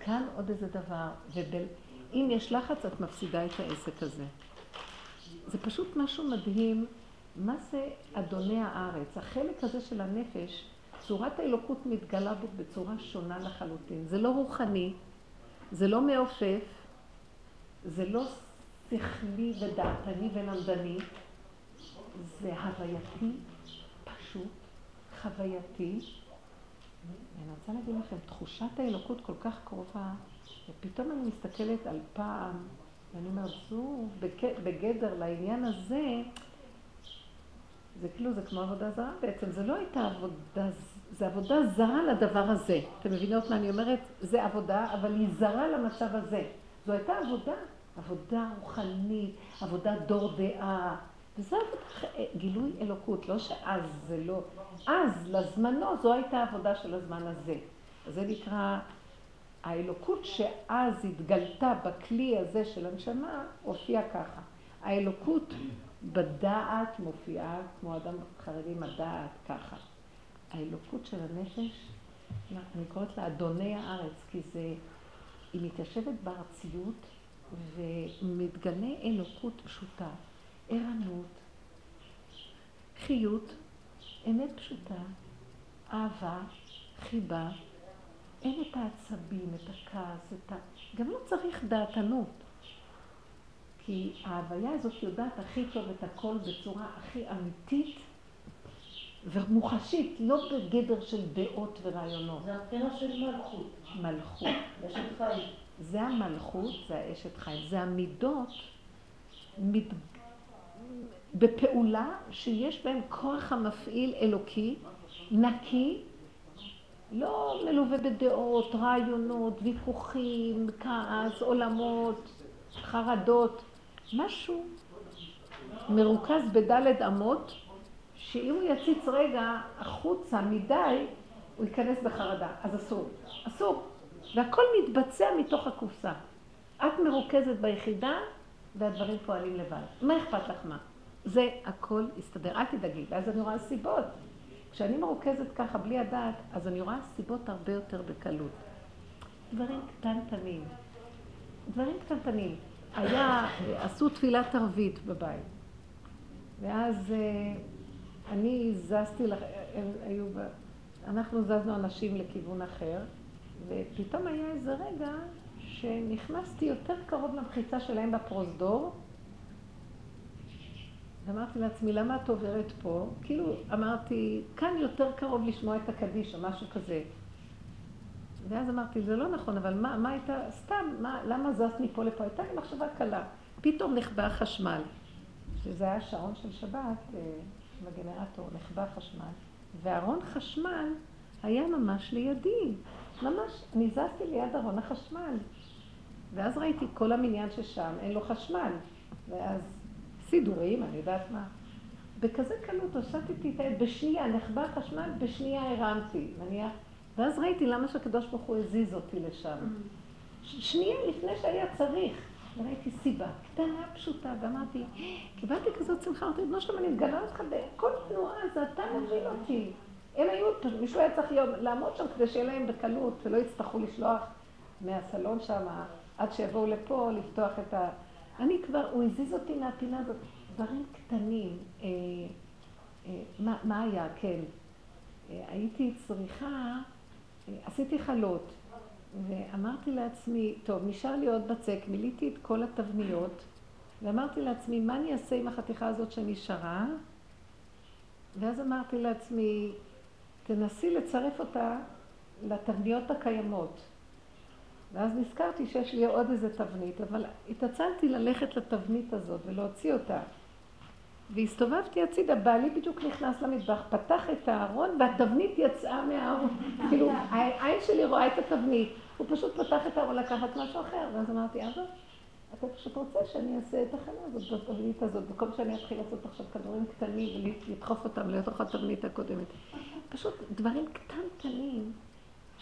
כאן עוד איזה דבר, ואם יש לחץ את מפסידה את העסק הזה. זה פשוט משהו מדהים, מה זה אדוני הארץ? החלק הזה של הנפש, צורת האלוקות מתגלה בו בצורה שונה לחלוטין. זה לא רוחני, זה לא מעופף, זה לא שכלי ודעתני ולמדני, זה הווייתי, פשוט, חווייתי. ואני רוצה להגיד לכם, תחושת האלוקות כל כך קרובה, ופתאום אני מסתכלת על פעם, ואני אומרת, זו בגדר לעניין הזה, זה כאילו, זה כמו עבודה זרה בעצם, זה לא הייתה עבודה, זה עבודה זרה לדבר הזה. אתם מבינות מה אני אומרת? זה עבודה, אבל היא זרה למצב הזה. זו הייתה עבודה, עבודה רוחנית, עבודה דור דעה. וזה עבודה, גילוי אלוקות, לא שאז זה לא. אז, לזמנו, זו הייתה עבודה של הזמן הזה. זה נקרא, האלוקות שאז התגלתה בכלי הזה של הנשמה, הופיעה ככה. האלוקות בדעת מופיעה, כמו אדם חרדי עם הדעת, ככה. האלוקות של הנפש, אני קוראת לה אדוני הארץ, כי זה, היא מתיישבת בארציות ומתגלה אלוקות פשוטה, ערנות, חיות, אמת פשוטה, אהבה, חיבה, אין את העצבים, את הכעס, את ה... גם לא צריך דעתנות. כי ההוויה הזאת יודעת הכי טוב את הכל בצורה הכי אמיתית ומוחשית, לא בגדר של דעות ורעיונות. זה הטבע של מלכות. מלכות. אשת חיים. זה המלכות, זה האשת חיים. זה המידות מת... בפעולה שיש בהן כוח המפעיל אלוקי, נקי, לא מלווה בדעות, רעיונות, ויכוחים, כעס, עולמות, חרדות. משהו מרוכז בדלת אמות, שאם הוא יציץ רגע החוצה מדי, הוא ייכנס בחרדה. אז אסור. אסור. והכל מתבצע מתוך הקופסה. את מרוכזת ביחידה, והדברים פועלים לבד. מה אכפת לך מה? זה הכל יסתדר, אל תדאגי. ואז אני רואה סיבות. כשאני מרוכזת ככה בלי הדעת, אז אני רואה סיבות הרבה יותר בקלות. דברים קטנטנים. דברים קטנטנים. היה, עשו תפילת ערבית בבית. ואז אה, אני זזתי, הם היו, אנחנו זזנו אנשים לכיוון אחר, ופתאום היה איזה רגע שנכנסתי יותר קרוב למחיצה שלהם בפרוזדור, ואמרתי לעצמי, למה את עוברת פה? כאילו, אמרתי, כאן יותר קרוב לשמוע את הקדיש או משהו כזה. ואז אמרתי, זה לא נכון, אבל מה, מה הייתה, סתם, מה, למה זזת מפה לפה? הייתה לי מחשבה קלה. פתאום נחבא חשמל, שזה היה שעון של שבת, בגנרטור, אה, נחבא חשמל. וארון חשמל היה ממש לידי. ממש, אני זזתי ליד ארון החשמל. ואז ראיתי כל המניין ששם, אין לו חשמל. ואז סידורים, אני יודעת מה. בכזה קלות הושטתי את היד, בשנייה, נחבר חשמל, בשנייה הרמתי. נניח, ואז ראיתי למה שהקדוש ברוך הוא הזיז אותי לשם. שנייה לפני שהיה צריך. וראיתי סיבה קטנה, פשוטה, ואמרתי, קיבלתי כזאת שמחה, אמרתי, בנו שלום, אני מגלה אותך בכל תנועה, זה אתה מוביל אותי. הם היו, מישהו היה צריך לעמוד שם כדי שיהיה להם בקלות, ולא יצטרכו לשלוח מהסלון שם, עד שיבואו לפה, לפתוח את ה... אני כבר, הוא הזיז אותי מהפינה הזאת. דברים קטנים. אה, אה, מה, מה היה? כן. אה, הייתי צריכה, אה, עשיתי חלות, ואמרתי לעצמי, טוב, נשאר לי עוד בצק, מילאתי את כל התבניות, ואמרתי לעצמי, מה אני אעשה עם החתיכה הזאת שנשארה? ואז אמרתי לעצמי, תנסי לצרף אותה לתבניות הקיימות. ואז נזכרתי שיש לי עוד איזה תבנית, אבל התעצלתי ללכת לתבנית הזאת ולהוציא אותה. והסתובבתי הצידה, בעלי בדיוק נכנס למטבח, פתח את הארון והתבנית יצאה מהארון. כאילו, העין שלי רואה את התבנית. הוא פשוט פתח את הארון לקחת משהו אחר, ואז אמרתי, אבא, אתה פשוט רוצה שאני אעשה את החנה הזאת בתבנית הזאת, במקום שאני אתחיל לעשות עכשיו כדורים קטנים ולדחוף אותם לתוך התבנית הקודמת. פשוט דברים קטנטנים,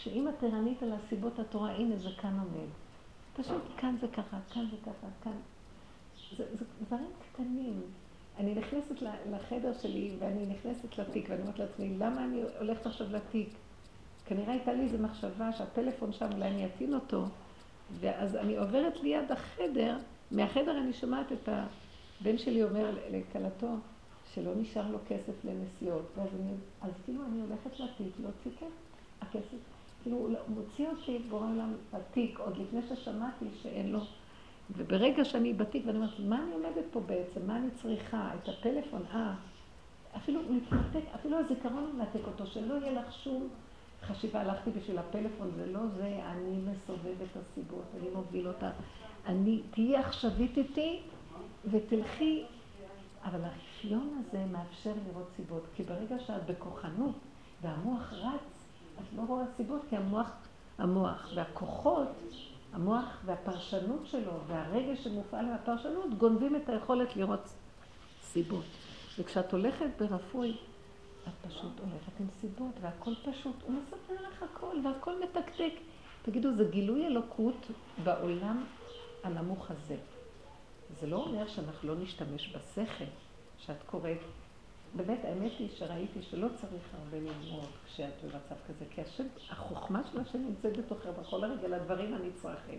שאם את ערנית על הסיבות התורה, הנה זה כאן עומד. פשוט כאן זה ככה, כאן זה ככה, כאן. זה, זה דברים קטנים. אני נכנסת לחדר שלי ואני נכנסת לתיק ואני אומרת לעצמי, למה אני הולכת עכשיו לתיק? כנראה הייתה לי איזו מחשבה שהפלאפון שם, אולי אני אטעין אותו, ואז אני עוברת ליד החדר, מהחדר אני שומעת את הבן שלי אומר לכלתו, שלא נשאר לו כסף לנסיעות, ואז אני, אז כאילו אני הולכת לתיק להוציא כסף, הכסף, כאילו הוא מוציא אותי בורא עולם לתיק, עוד לפני ששמעתי שאין לו וברגע שאני בתיק ואני אומרת, מה אני עומדת פה בעצם? מה אני צריכה? את הפלאפון? אה, אפילו מתנתק, אפילו הזיכרון מנתק אותו, שלא יהיה לך שום חשיבה. הלכתי בשביל הפלאפון, זה לא זה, אני מסובב את הסיבות, אני מוביל אותה. אני, תהיי עכשווית איתי ותלכי, אבל האפיון הזה מאפשר לראות סיבות, כי ברגע שאת בכוחנות והמוח רץ, את לא רואה סיבות, כי המוח, המוח והכוחות המוח והפרשנות שלו והרגש שמופעל מהפרשנות גונבים את היכולת לראות סיבות. וכשאת הולכת ברפוי, את פשוט הולכת עם סיבות והכל פשוט. הוא מספר לך הכל והכל מתקתק. תגידו, זה גילוי אלוקות בעולם הנמוך הזה. זה לא אומר שאנחנו לא נשתמש בשכל, שאת קוראת באמת, האמת היא שראיתי שלא צריך הרבה ללמוד כשאת במצב כזה, כי השם, החוכמה של השם נמצאת בתוכך בכל הרגע לדברים הנצרכים.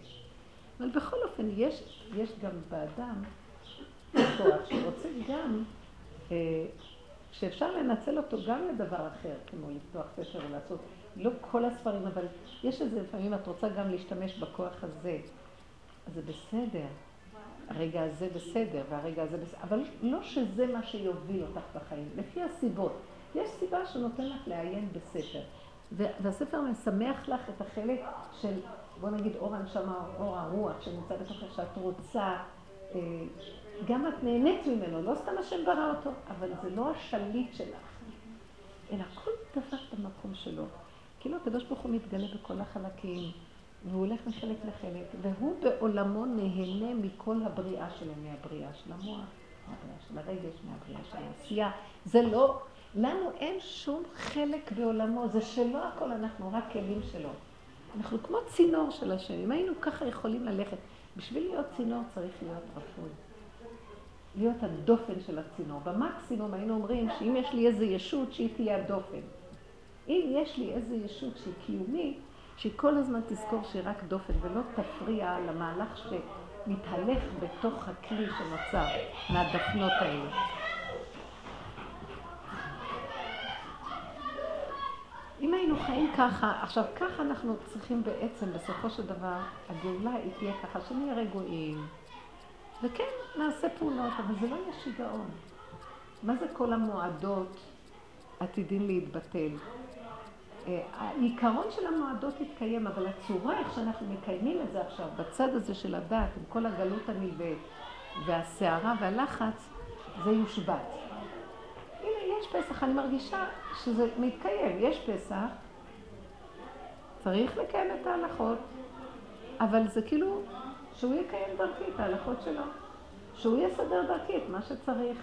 אבל בכל אופן, יש, יש גם באדם כוח שרוצה גם, אה, שאפשר לנצל אותו גם לדבר אחר, כמו לפתוח ספר ולעשות, לא כל הספרים, אבל יש איזה, לפעמים את רוצה גם להשתמש בכוח הזה, אז זה בסדר. הרגע הזה בסדר, והרגע הזה בסדר, אבל לא שזה מה שיוביל אותך בחיים, לפי הסיבות. יש סיבה שנותן לך לעיין בספר, והספר משמח לך את החלק של, בוא נגיד, אור הנשמה, אור הרוח שנמצא בתוכך, שאת רוצה, אה, גם את נהנית ממנו, לא סתם השם ברא אותו, אבל זה לא השליט שלך, אלא כל דבר במקום שלו. כאילו הקדוש ברוך הוא מתגלה בכל החלקים. והוא הולך מחלק לחלק, והוא בעולמו נהנה מכל הבריאה שלו, מהבריאה של המוח, מהבריאה של הרגש, מהבריאה של העשייה. זה לא, לנו אין שום חלק בעולמו, זה שלא הכל, אנחנו רק כלים שלו. אנחנו כמו צינור של השם, אם היינו ככה יכולים ללכת. בשביל להיות צינור צריך להיות רפוי. להיות הדופן של הצינור. במקסימום היינו אומרים שאם יש לי איזה ישות, שהיא תהיה הדופן. אם יש לי איזה ישות שהיא קיומית, שהיא כל הזמן תזכור שהיא רק דופן ולא תפריע למהלך שמתהלך בתוך הכלי שנוצר מהדפנות האלה. אם היינו חיים ככה, עכשיו ככה אנחנו צריכים בעצם, בסופו של דבר, הגאולה היא תהיה ככה, שנהיה רגועים. וכן, נעשה פעולות, אבל זה לא יהיה שיגעון. מה זה כל המועדות עתידים להתבטל? העיקרון של המועדות יתקיים, אבל הצורה, איך שאנחנו מקיימים את זה עכשיו, בצד הזה של הדת, עם כל הגלות הנלווית, והסערה והלחץ, זה יושבת. הנה, יש פסח, אני מרגישה שזה מתקיים. יש פסח, צריך לקיים את ההלכות, אבל זה כאילו שהוא יקיים דרכי את ההלכות שלו. שהוא יסדר דרכי את מה שצריך.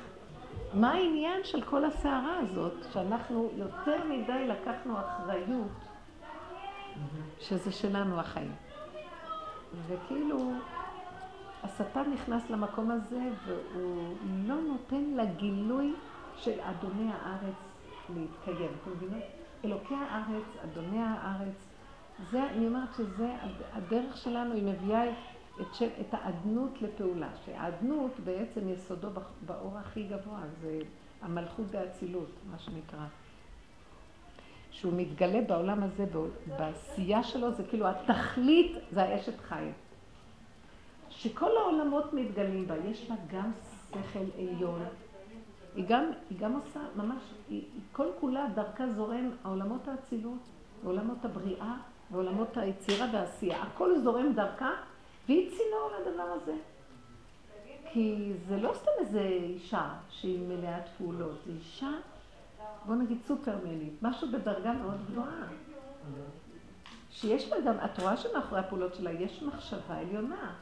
מה העניין של כל הסערה הזאת, שאנחנו יותר מדי לקחנו אחריות שזה שלנו החיים. וכאילו, השטן נכנס למקום הזה והוא לא נותן לגילוי של אדוני הארץ להתקיים. אתם מבינים? אלוקי הארץ, אדוני הארץ, זה, אני אומרת שזה הדרך שלנו, היא מביאה את, של, את האדנות לפעולה. שהאדנות בעצם יסודו באור הכי גבוה, זה המלכות באצילות, מה שנקרא. שהוא מתגלה בעולם הזה, בעשייה שלו, זה כאילו התכלית, זה האשת חיה. שכל העולמות מתגלים בה, יש לה גם שכל עליון. היא גם, היא גם עושה, ממש, היא, היא כל כולה דרכה זורם העולמות האצילות, ועולמות הבריאה, ועולמות היצירה והעשייה. הכל זורם דרכה, והיא צינור לדבר הזה. כי זה לא סתם איזה אישה שהיא מלאת פעולות, זו אישה, בוא נגיד סופרמנית, משהו בדרגה מאוד גבוהה. שיש לה גם, את רואה שמאחורי הפעולות שלה יש מחשבה עליונה.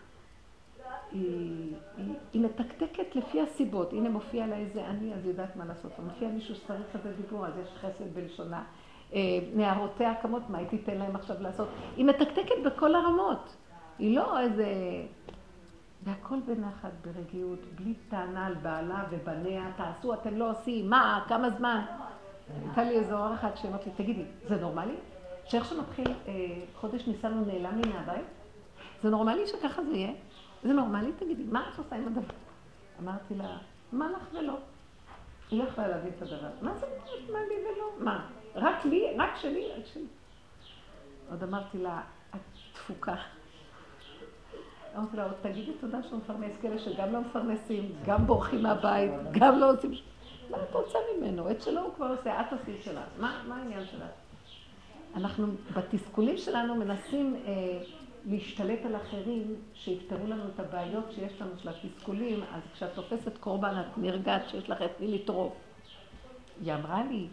היא, היא, היא מתקתקת לפי הסיבות. הנה מופיע לה איזה אני, אז יודעת מה לעשות. מופיע מישהו שצריך איזה דיבור, אז יש חסד בלשונה. אה, נערותיה כמות, מה היא תיתן להם עכשיו לעשות? היא מתקתקת בכל הרמות. היא לא איזה... והכל בנחת, ברגיעות, בלי טענה על בעלה ובניה, תעשו, אתם לא עושים, מה, כמה זמן? הייתה לי איזו אור אחת שאומרת לי, תגידי, זה נורמלי? שאיך שמתחיל אה, חודש ניסן הוא נעלם לי מהבית? זה נורמלי שככה זה יהיה? זה נורמלי? תגידי, מה את עושה עם הדבר? אמרתי לה, מה לך ולא? היא לא יכולה להבין את הדבר. מה זה מה לי ולא? מה? רק לי? רק שלי? רק שלי. עוד אמרתי לה, את תפוקה. אמרתי עוד תגידי תודה שהוא מפרנס כאלה שגם לא מפרנסים, גם בורחים מהבית, גם לא עושים... מה את רוצה ממנו? את שלו הוא כבר עושה, את עשית שלה. מה, העניין שלה? אנחנו בתסכולים שלנו מנסים אה, להשתלט על אחרים שיפתרו לנו את הבעיות שיש לנו של התסכולים, אז כשאת תופסת קורבן את נרגעת שיש לך את מי לטרוף. היא אמרה לי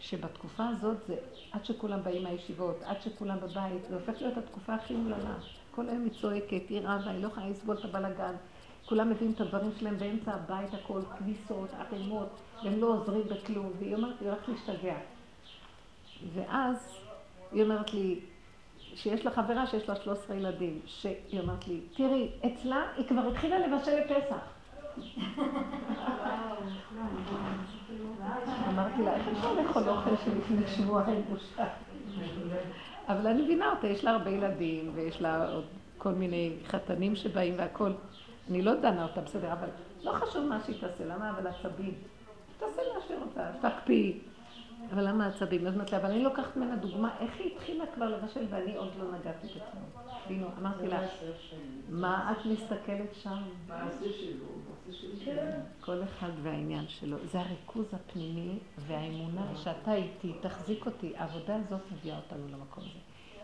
שבתקופה הזאת זה עד שכולם באים מהישיבות, עד שכולם בבית, זה הופך להיות התקופה הכי מולנה. כל היום היא צועקת, היא רבה, היא לא יכולה לסבול את הבלאגן. כולם מביאים את הדברים שלהם באמצע הבית, הכל, כביסות, ערימות, והם לא עוזרים בכלום. והיא אומרת, היא הולכת להשתגע. ואז היא אומרת לי, שיש לה חברה שיש לה 13 ילדים, שהיא אומרת לי, תראי, אצלה היא כבר התחילה לבשל לפסח. אמרתי לה, איך אפשר לאכול אוכל שלפני שבועיים בושה? אבל אני מבינה אותה, יש לה הרבה ילדים, ויש לה עוד כל מיני חתנים שבאים והכול. אני לא דנה אותה, בסדר, אבל לא חשוב מה שהיא תעשה, למה אבל עצבים? תעשה מה שהיא רוצה, תקפיאי. אבל למה עצבים? אז אמרתי לה, אבל אני לוקחת ממנה דוגמה, איך היא התחילה כבר לבשל ואני עוד לא נגעתי בכלום. בינו, אמרתי לה, מה את מסתכלת שם? כן. כל אחד והעניין שלו. זה הריכוז הפנימי והאמונה שאתה איתי, תחזיק אותי. העבודה הזאת מביאה אותנו למקום הזה.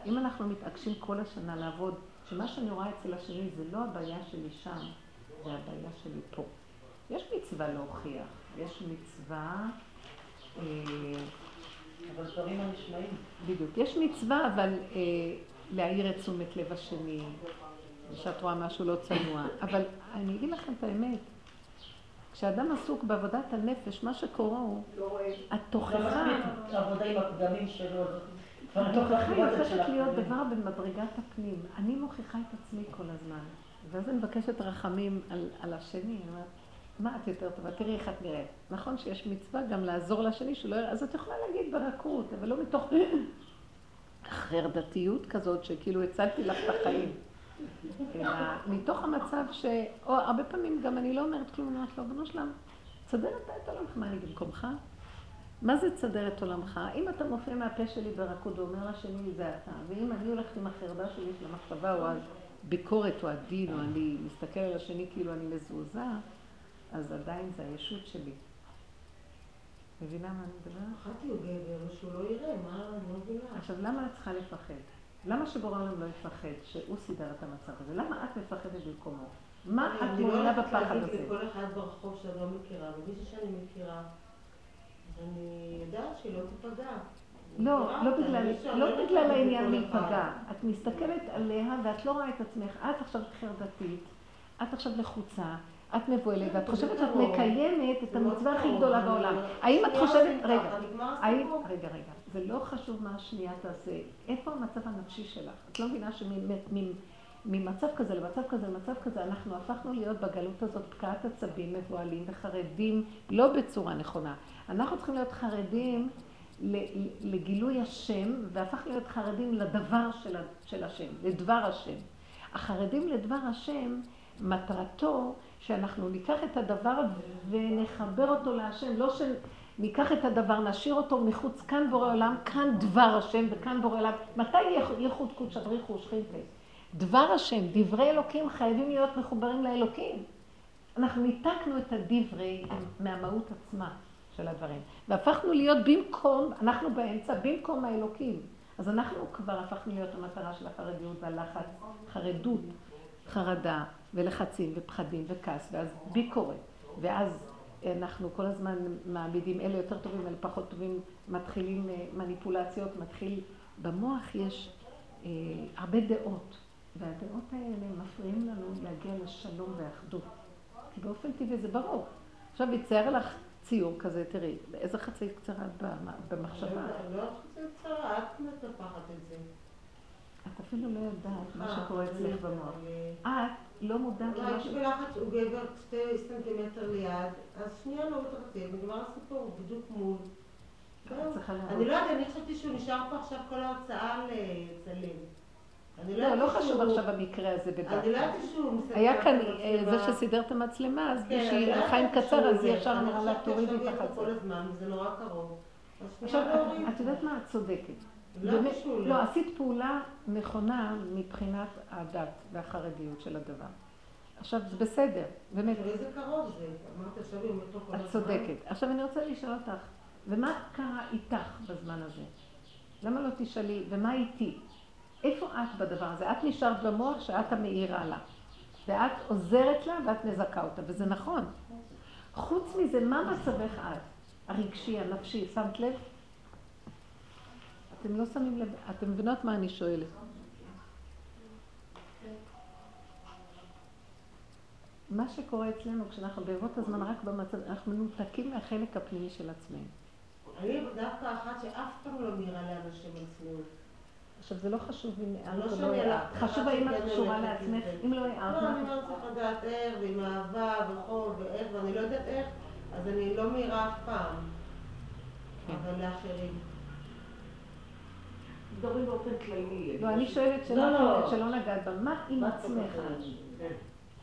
אם אנחנו מתעקשים כל השנה לעבוד, שמה שאני רואה אצל השני זה לא הבעיה שלי שם, זה הבעיה שלי פה. יש מצווה להוכיח, יש מצווה... אבל דברים הנשמעים. בדיוק. יש מצווה, אבל אה, להעיר את תשומת לב השני, שאת רואה משהו לא צנוע. אבל אני אגיד לכם את האמת, כשאדם עסוק בעבודת הנפש, מה שקורה הוא, התוכחה... לא העבודה עם הפגמים שלו. התוכחה היא הופכת להיות דבר במדרגת הפנים. אני מוכיחה את עצמי כל הזמן, ואז אני מבקשת רחמים על, על השני. אני אומרת, מה את יותר טובה? תראי איך את נראית. נכון שיש מצווה גם לעזור לשני שלא יראה, אז את יכולה להגיד ברכות, אבל לא מתוך חרדתיות כזאת, שכאילו הצלתי לך את החיים. מתוך המצב ש... או הרבה פעמים גם אני לא אומרת כלום, אני אומרת לו, בנו שלם, תסדר אתה את עולמך, מה אני במקומך? מה זה תסדר את עולמך? אם אתה מופיע מהפה שלי ברכות ואומר לשני זה אתה, ואם אני הולכת עם החרדה שלי של המחשבה או הביקורת או הדין, או אני מסתכל על השני כאילו אני מזועזע, אז עדיין זה הישות שלי. מבינה מה אני מדברת? אחת הוא גבר, שהוא לא יראה, מה, אני לא מבינה. עכשיו, למה את צריכה לפחד? למה שבורא העולם לא יפחד שהוא סידר את המצב הזה? למה את מפחדת במקומו? מה את מועילה בפחד הזה? אני לא יודעת להגיד לכל אחד ברחוב שאני לא מכירה, ומישהו שאני מכירה, אני יודעת שהיא לא תיפגע. לא, לא בגלל, לא בגלל העניין להיפגע. את מסתכלת עליה ואת לא רואה את עצמך. את עכשיו חרדתית, את עכשיו לחוצה, את מבוהלת, ואת זה חושבת שאת קרוב. מקיימת את מאוד המצווה הכי גדולה בעולם. האם את חושבת, רגע. רגע, רגע, זה לא חשוב מה השנייה תעשה. איפה המצב הנפשי שלך? את לא מבינה שממצב כזה למצב כזה למצב כזה, אנחנו הפכנו להיות בגלות הזאת פקעת עצבים, מבוהלים וחרדים, לא בצורה נכונה. אנחנו צריכים להיות חרדים לגילוי השם, והפכנו להיות חרדים לדבר של השם, לדבר השם. החרדים לדבר השם, מטרתו שאנחנו ניקח את הדבר ונחבר אותו להשם, לא שניקח את הדבר, נשאיר אותו מחוץ, כאן בורא עולם, כאן דבר השם וכאן בורא עולם. מתי ייחוד קודשא בריחו ושכינתה? דבר השם, דברי אלוקים חייבים להיות מחוברים לאלוקים. אנחנו ניתקנו את הדברי מהמהות עצמה של הדברים, והפכנו להיות במקום, אנחנו באמצע, במקום האלוקים. אז אנחנו כבר הפכנו להיות המטרה של החרדיות והלחץ, חרדות, חרדה ולחצים ופחדים וכעס, ואז ביקורת, ואז אנחנו כל הזמן מעמידים אלה יותר טובים, אלה פחות טובים, מתחילים אה, מניפולציות, מתחיל, במוח יש אה, הרבה דעות, והדעות האלה מפריעים לנו להגיע לשלום ואחדות, כי באופן טבעי זה ברור. עכשיו יצייר לך ציור כזה, תראי, איזה חצי קצרה את במחשבה. לא, לא חושבת צרה, את מטפחת את זה. את אפילו לא יודעת מה אה, שקורה אצלך במוח. את לא מודעת לא, למה הייתי ש... בלחץ, הוא גבר שתי סנטימטר ליד, אז שנייה לא התרחב, נגמר הסיפור, בדיוק מול. אני לא יודעת, אני חשבתי שהוא נשאר פה עכשיו כל ההרצאה לצלם. אני לא, לא ידעתי חשוב עכשיו המקרה הזה אני לא. ידעתי שהוא מסדר היה כאן. אה, זה שסידר את המצלמה, אז כן, אני שהיא לא קצר, אז זה. ישר אמרה לה, תורידי את החצר. וזה נורא קרוב. עכשיו, את יודעת מה? את צודקת. לא לא. עשית פעולה נכונה מבחינת הדת והחרדיות של הדבר. עכשיו, זה בסדר, באמת, איזה קרוב זה? אמרת עומדת פה כל הזמן. את צודקת. עכשיו אני רוצה לשאול אותך, ומה קרה איתך בזמן הזה? למה לא תשאלי, ומה איתי? איפה את בדבר הזה? את נשארת במוח שאת המאירה לה, ואת עוזרת לה ואת מזכה אותה, וזה נכון. חוץ מזה, מה מצבך את? הרגשי, הנפשי, שמת לב? אתם לא שמים לב, אתם מבינות מה אני שואלת. מה שקורה אצלנו כשאנחנו ברבות הזמן רק במצב, אנחנו מנותקים מהחלק הפנימי של עצמנו. אני דווקא אחת שאף פעם לא נראה לאנשים על צניעות. עכשיו, זה לא חשוב אם לא הערת או לא הערת. הלכתי, חשוב האם את קשורה לעצמך. אם לא הערת, לא, אני אומרת צריך לדעת איך, ועם אהבה וחוב ואיך, ואני לא יודעת איך, אז אני לא מאירה אף פעם. כן. אבל לאחרים. מדברים באופן כללי. לא, אני שואלת שאלה לא, לא. אחרת שלא נגעת בה. מה עם עצמך? כן.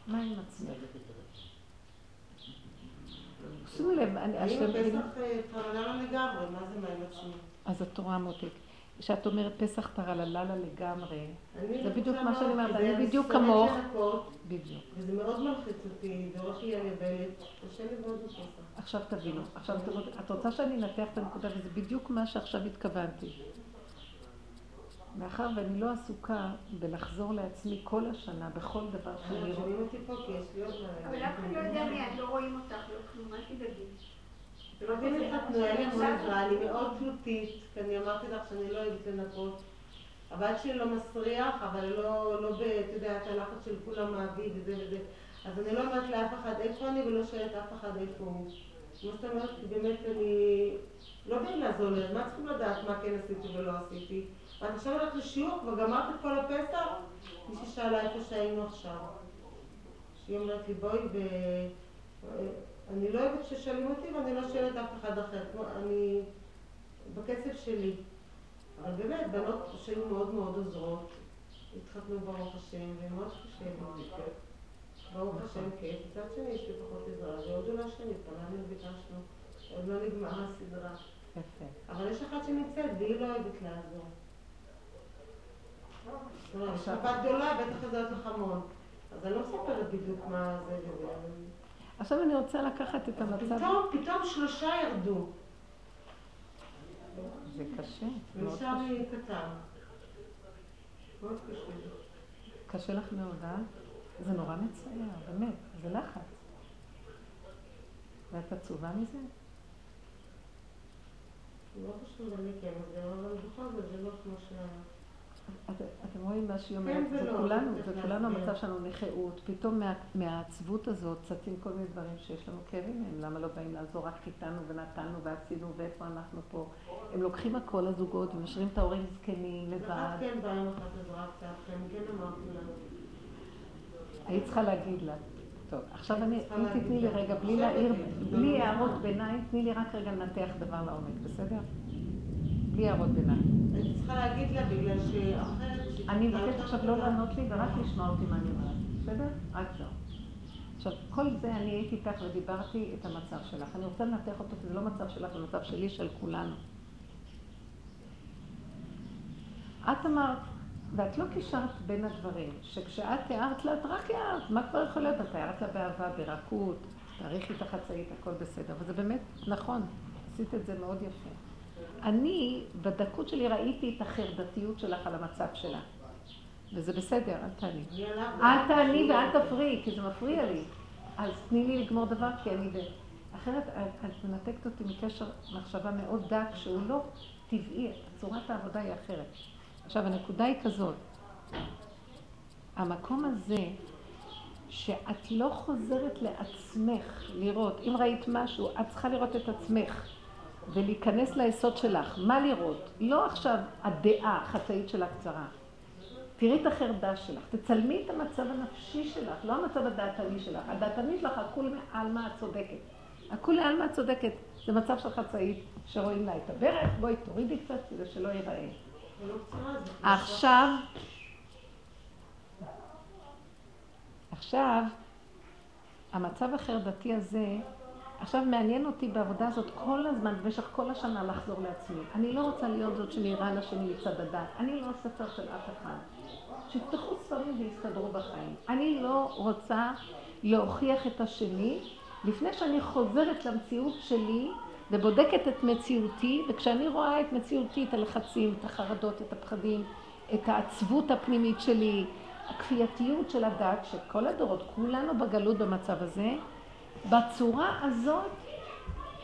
מה עם עצמך? שימו לב, אני- האם עכשיו- הפסח אה, לגמרי, מה זה מה עם עצמי? אז את רואה מותק. כשאת אומרת פסח טרללה לגמרי, אני זה בדיוק מה שאני אומרת, אני בדיוק כמוך. בדיוק. וזה מאוד מלחיץ אותי, זה הולך לי על יבלת, קשה לי מאוד בפסח. עכשיו תבינו, עכשיו את רוצה שאני אנתח את הנקודה, וזה בדיוק מה שעכשיו התכוונתי. מאחר ואני לא עסוקה בלחזור לעצמי כל השנה, בכל דבר שאני רואה. אבל אף אחד לא יודע מי, את לא רואים אותך, לא כלום, אל תדאגי. לא מבינים איך את נוהלת מול עזרה, אני מאוד תלותית, כי אני אמרתי לך שאני לא אוהבת לנקות. הבת שלי לא מסריח, אבל לא, לא ב... אתה יודע, את הלחץ של כולם מעביד וזה וזה. אז אני לא אומרת לאף אחד איפה אני ולא שואלת אף אחד איפה הוא. כמו שאתה אומרת, באמת אני... לא באים לעזור לי, אז מה צריכים לדעת מה כן עשיתי ולא עשיתי? ואת עכשיו הולכת לשיעור, כבר גמרת את כל הפסח? מישהי שאלה איפה שהיינו עכשיו. שהיא אומרת לי, בואי ו... אני לא אוהבת ששואלים אותי ואני לא שואלת אף אחד אחר. אני בקצב שלי. אבל באמת, בנות שהיו מאוד מאוד עוזרות, התחתנו ברוך השם, ומאוד קשה לי. ברוך השם, כן. מצד שני יש לי פחות עזרה, והודו להשם, התפללנו וביקשנו. עוד לא נגמרה הסדרה. אבל יש אחת שנמצאת והיא לא אוהבת לעזור. זאת אומרת, יש עכשיו- בת גדולה, בטח יודעת לך המון. אז אני לא מספרת בדיוק מה זה וזה. עכשיו אני רוצה לקחת את המצב... פתאום, פתאום שלושה ירדו. זה קשה, ונשאר קשה. לי קטן. מאוד קשה לך מאוד, אה? זה נורא מצער, באמת, זה לחץ. ואת עצובה מזה? לא חשוב אני כן, אבל בכל זאת זה לא כמו ש... את- אתם רואים מה שהיא כן אומרת? זה ולא, כולנו, זה כולנו להסביר. המצב שלנו נכאות. פתאום מה- מהעצבות הזאת צצים כל מיני דברים שיש לנו כאבים מהם. למה לא באים לעזור? רק חיתנו ונתנו ועשינו ואיפה אנחנו פה. הם לוקחים הכל הזוגות ומשאירים את ההורים זקנים לבד. כן כן, כן. היית צריכה להגיד לה. טוב, עכשיו אני, אם תתני לי. רגע. בלי הערות ביניים, תני לי רק רגע לנתח דבר לעומק, בסדר? בלי הערות ביניים. אני צריכה להגיד לה בגלל שאחרת... אני מבקשת עכשיו לא. לענות לי ורק לשמוע אותי מה אני אומרת, בסדר? רק זהו. עכשיו, כל זה אני הייתי איתך ודיברתי את המצב שלך. אני רוצה לנתח אותו, כי זה לא מצב שלך, זה מצב שלי, של כולנו. את אמרת, ואת לא קישרת בין הדברים, שכשאת תיארת לה, את רק הערת, מה כבר יכול להיות? את תיארת לה באהבה, ברכות, תאריכי את החצאית, הכל בסדר. וזה באמת נכון, עשית את זה מאוד יפה. אני, בדקות שלי, ראיתי את החרדתיות שלך על המצב שלה. וזה בסדר, אל תעני. עליו- אל תעני ואל תפריעי, כי זה מפריע לי. אז תני לי לגמור דבר, כי אני ב... אחרת את מנתקת אותי מקשר מחשבה מאוד דק, שהוא לא טבעי, צורת העבודה היא אחרת. עכשיו, הנקודה היא כזאת, המקום הזה, שאת לא חוזרת לעצמך לראות, אם ראית משהו, את צריכה לראות את עצמך ולהיכנס ליסוד שלך. מה לראות? לא עכשיו הדעה החצאית של הקצרה. תראי את החרדה שלך, תצלמי את המצב הנפשי שלך, לא המצב הדעתני שלך. הדעתני שלך, הכול מעלמה את צודקת. הכול מעלמה את צודקת. זה מצב של חצאית, שרואים לה את הברך, בואי תורידי קצת כדי שלא ייראה. קצרה, עכשיו, עכשיו, המצב החרדתי הזה, עכשיו מעניין אותי בעבודה הזאת כל הזמן, במשך כל השנה לחזור לעצמי. אני לא רוצה להיות זאת שנראה לשני מצד הדת. אני לא ספר של אף אחד. שיפתחו ספרים ויסתדרו בחיים. אני לא רוצה להוכיח את השני לפני שאני חוזרת למציאות שלי ובודקת את מציאותי, וכשאני רואה את מציאותי, את הלחצים, את החרדות, את הפחדים, את העצבות הפנימית שלי, הכפייתיות של הדת, שכל הדורות, כולנו בגלות במצב הזה, בצורה הזאת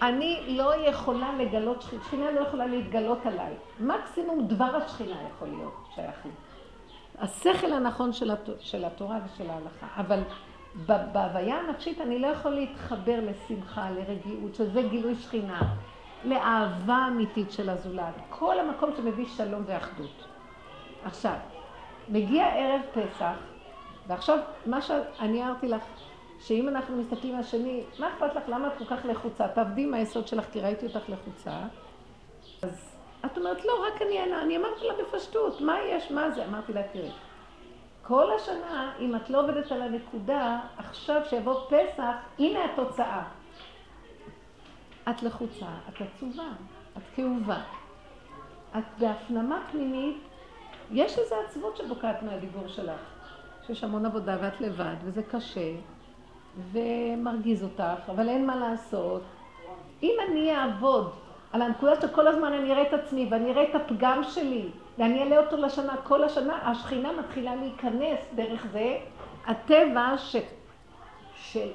אני לא יכולה לגלות, שכינה לא יכולה להתגלות עליי. מקסימום דבר השכינה יכול להיות שייך לי. השכל הנכון של, הת... של התורה ושל ההלכה. אבל בהוויה הנפשית אני לא יכול להתחבר לשמחה, לרגיעות, שזה גילוי שכינה, לאהבה אמיתית של הזולת. כל המקום שמביא שלום ואחדות. עכשיו, מגיע ערב פסח, ועכשיו, מה שאני הערתי לך, שאם אנחנו מסתכלים על השני, מה אכפת לך? למה את כל כך לחוצה? תעבדי עם היסוד שלך, כי ראיתי אותך לחוצה. אז את אומרת, לא, רק אני אענה. אני אמרתי לה בפשטות, מה יש, מה זה? אמרתי לה, תראי, כל השנה, אם את לא עובדת על הנקודה, עכשיו שיבוא פסח, הנה התוצאה. את לחוצה, את עצובה, את כאובה. את בהפנמה פנימית, יש איזו עצבות שבוקעת מהדיבור שלך, שיש המון עבודה ואת לבד, וזה קשה, ומרגיז אותך, אבל אין מה לעשות. אם אני אעבוד על הנקודה שכל הזמן אני אראה את עצמי ואני אראה את הפגם שלי ואני אעלה אותו לשנה, כל השנה השכינה מתחילה להיכנס דרך זה, הטבע ש... של,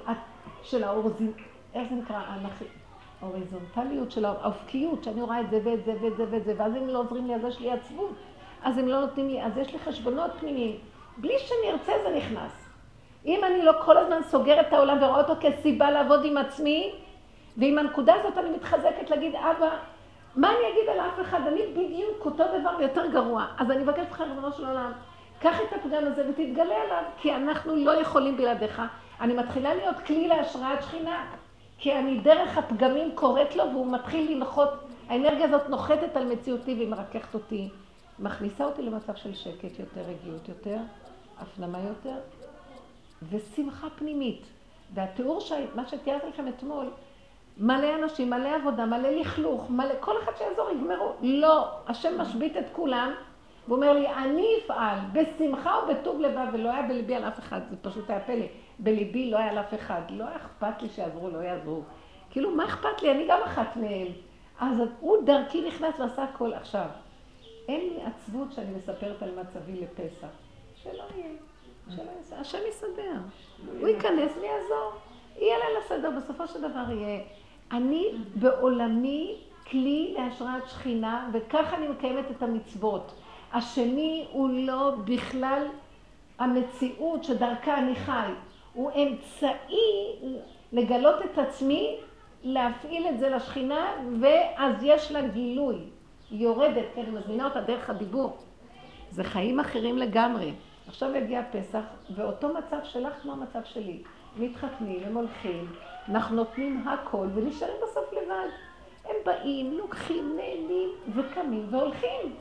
של האורזין, איך זה נקרא? ההוריזונטליות של האופקיות, שאני רואה את זה ואת זה ואת זה ואת זה, ואז אם לא עוזרים לי אז יש לי עצבות, אז הם לא נותנים לי, אז יש לי חשבונות פנימיים. בלי שאני ארצה זה נכנס. אם אני לא כל הזמן סוגרת את העולם ורואה אותו כסיבה לעבוד עם עצמי, ועם הנקודה הזאת אני מתחזקת להגיד, אבא, מה אני אגיד על אף אחד? אני בדיוק אותו דבר ויותר גרוע. אז אני מבקשת ממך, ריבונו של עולם, קח את הפגם הזה ותתגלה עליו, כי אנחנו לא יכולים בלעדיך. אני מתחילה להיות כלי להשראת שכינה, כי אני דרך הפגמים קוראת לו והוא מתחיל לנחות, האנרגיה הזאת נוחתת על מציאותי והיא מרככת אותי, מכניסה אותי למצב של שקט יותר, רגיעות יותר, הפנמה יותר, ושמחה פנימית. והתיאור, ש... מה שתיארתי לכם אתמול, מלא אנשים, מלא עבודה, מלא לכלוך, מלא, כל אחד שיעזור, יגמרו. לא, השם משבית את כולם, והוא אומר לי, אני אפעל בשמחה ובטוב לבב, ולא היה בליבי על אף אחד, זה פשוט היה פלא. בליבי לא היה על אף אחד, לא היה אכפת לי שיעזרו, לא יעזרו. כאילו, מה אכפת לי? אני גם אחת מהם. אז הוא דרכי נכנס ועשה הכל. עכשיו, אין לי עצבות שאני מספרת על מצבי לפסח. שלא יהיה. השם יסדר. הוא ייכנס ויעזור. יהיה ליל הסדר, בסופו של דבר יהיה. אני בעולמי כלי להשראת שכינה, וככה אני מקיימת את המצוות. השני הוא לא בכלל המציאות שדרכה אני חי, הוא אמצעי לגלות את עצמי, להפעיל את זה לשכינה, ואז יש לה גילוי. היא יורדת, כן, אני מזמינה אותה דרך הדיבור. זה חיים אחרים לגמרי. עכשיו יגיע פסח, ואותו מצב שלך כמו המצב שלי. מתחתנים, הם הולכים, אנחנו נותנים הכל, ונשארים בסוף לבד. הם באים, לוקחים, נהנים, וקמים והולכים.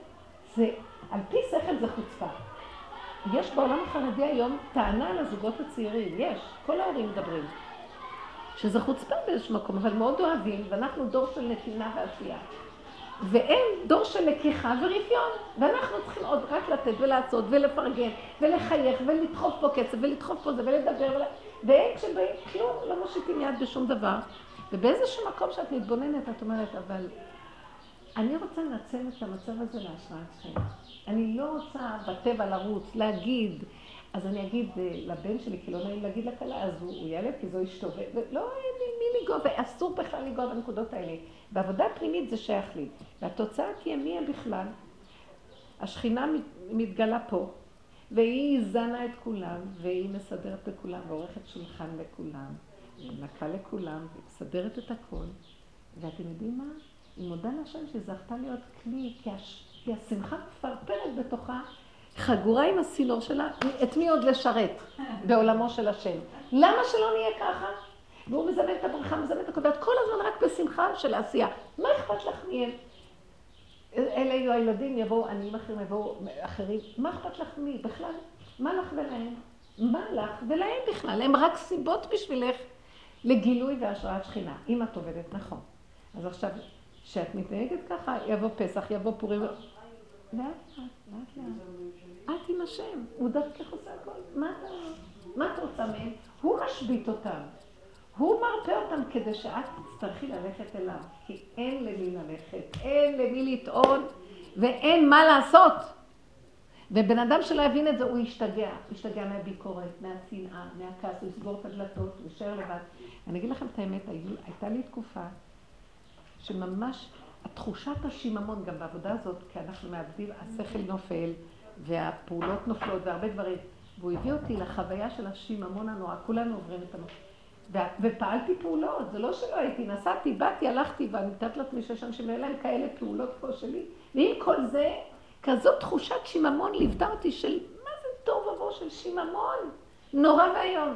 זה, על פי שכל זה חוצפה. יש בעולם החרדי היום טענה על הזוגות הצעירים, יש, כל ההורים מדברים. שזה חוצפה באיזשהו מקום, אבל מאוד אוהבים, ואנחנו דור של נתינה ועשייה. והם דור של לקיחה ורפיון, ואנחנו צריכים עוד רק לתת ולעשות ולפרגן ולחייך ולדחוף פה קצב ולדחוף פה זה ולדבר ול... והם כשבאים כלום לא מושיטים יד בשום דבר. ובאיזשהו מקום שאת מתבוננת את אומרת, אבל אני רוצה לנצל את המצב הזה להשראת חיים. אני לא רוצה בטבע לרוץ, להגיד, אז אני אגיד אה, לבן שלי, כי לא נעים להגיד לכלה, אז הוא, הוא ילד, כי זו אשתו, ולא מי לנגוע, ואסור בכלל לנגוע בנקודות האלה. בעבודה פנימית זה שייך לי. והתוצאה תהיה מי הם בכלל. השכינה מתגלה פה, והיא זנה את כולם, והיא מסדרת לכולם, ועורכת שולחן לכולם, ומנקה לכולם, ומסדרת את הכל. ואתם יודעים מה? היא מודה להשם שזכתה להיות כלי, כי, הש... כי השמחה מפרפרת בתוכה, חגורה עם הסילור שלה, את מי עוד לשרת בעולמו של השם. למה שלא נהיה ככה? והוא מזמן את הברכה, מזמן את הקודמת, כל הזמן רק בשמחה של העשייה. מה אכפת לך מהם? אלה יהיו הילדים, יבואו עניים אחרים, יבואו אחרים. מה אכפת לך מי? בכלל, מה לך ולהם? מה לך ולהם בכלל? הם רק סיבות בשבילך לגילוי והשראת שכינה, אם את עובדת נכון. אז עכשיו, כשאת מתנהגת ככה, יבוא פסח, יבוא פורים. לאט לאט, לאט לאט. את עם השם, הוא דרכך עושה הכל. מה אתה, מה רוצה מהם? הוא משבית אותם. הוא מרפא אותם כדי שאת תצטרכי ללכת אליו, כי אין למי ללכת, אין למי לטעון ואין מה לעשות. ובן אדם שלא יבין את זה, הוא ישתגע. הוא ישתגע מהביקורת, מהשנאה, מהכעס, הוא יסגור את הדלתות, הוא יישאר לבד. אני אגיד לכם את האמת, הייתה לי תקופה שממש התחושת השיממון גם בעבודה הזאת, כי אנחנו מאבדים, השכל נופל והפעולות נופלות והרבה דברים. והוא הביא אותי לחוויה של השיממון הנורא, כולנו עוברים את הנושא. ופעלתי פעולות, זה לא שלא הייתי, נסעתי, באתי, הלכתי, ואני מתארת לעצמי שיש אנשים, אין להם כאלה פעולות כמו שלי. ועם כל זה, כזאת תחושת שיממון ליוותה אותי של, מה זה טוב ובוא של שיממון? נורא ואיום.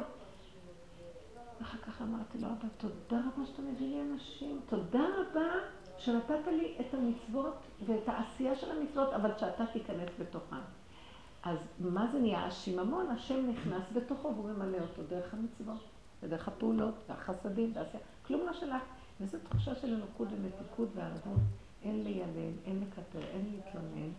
ואחר כך אמרתי לו, אבא, תודה רבה שאתה מביא לי אנשים, תודה רבה שנתת לי את המצוות ואת העשייה של המצוות, אבל שאתה תיכנס בתוכן. אז מה זה נהיה? השיממון, השם נכנס בתוכו והוא ממלא אותו דרך המצוות. ודרך הפעולות והחסדים והעשייה, כלום לא שלך. וזו תחושה של אלוקות ומתיקות וערבות. אין ליילל, אין לקטר, אין להתלונן,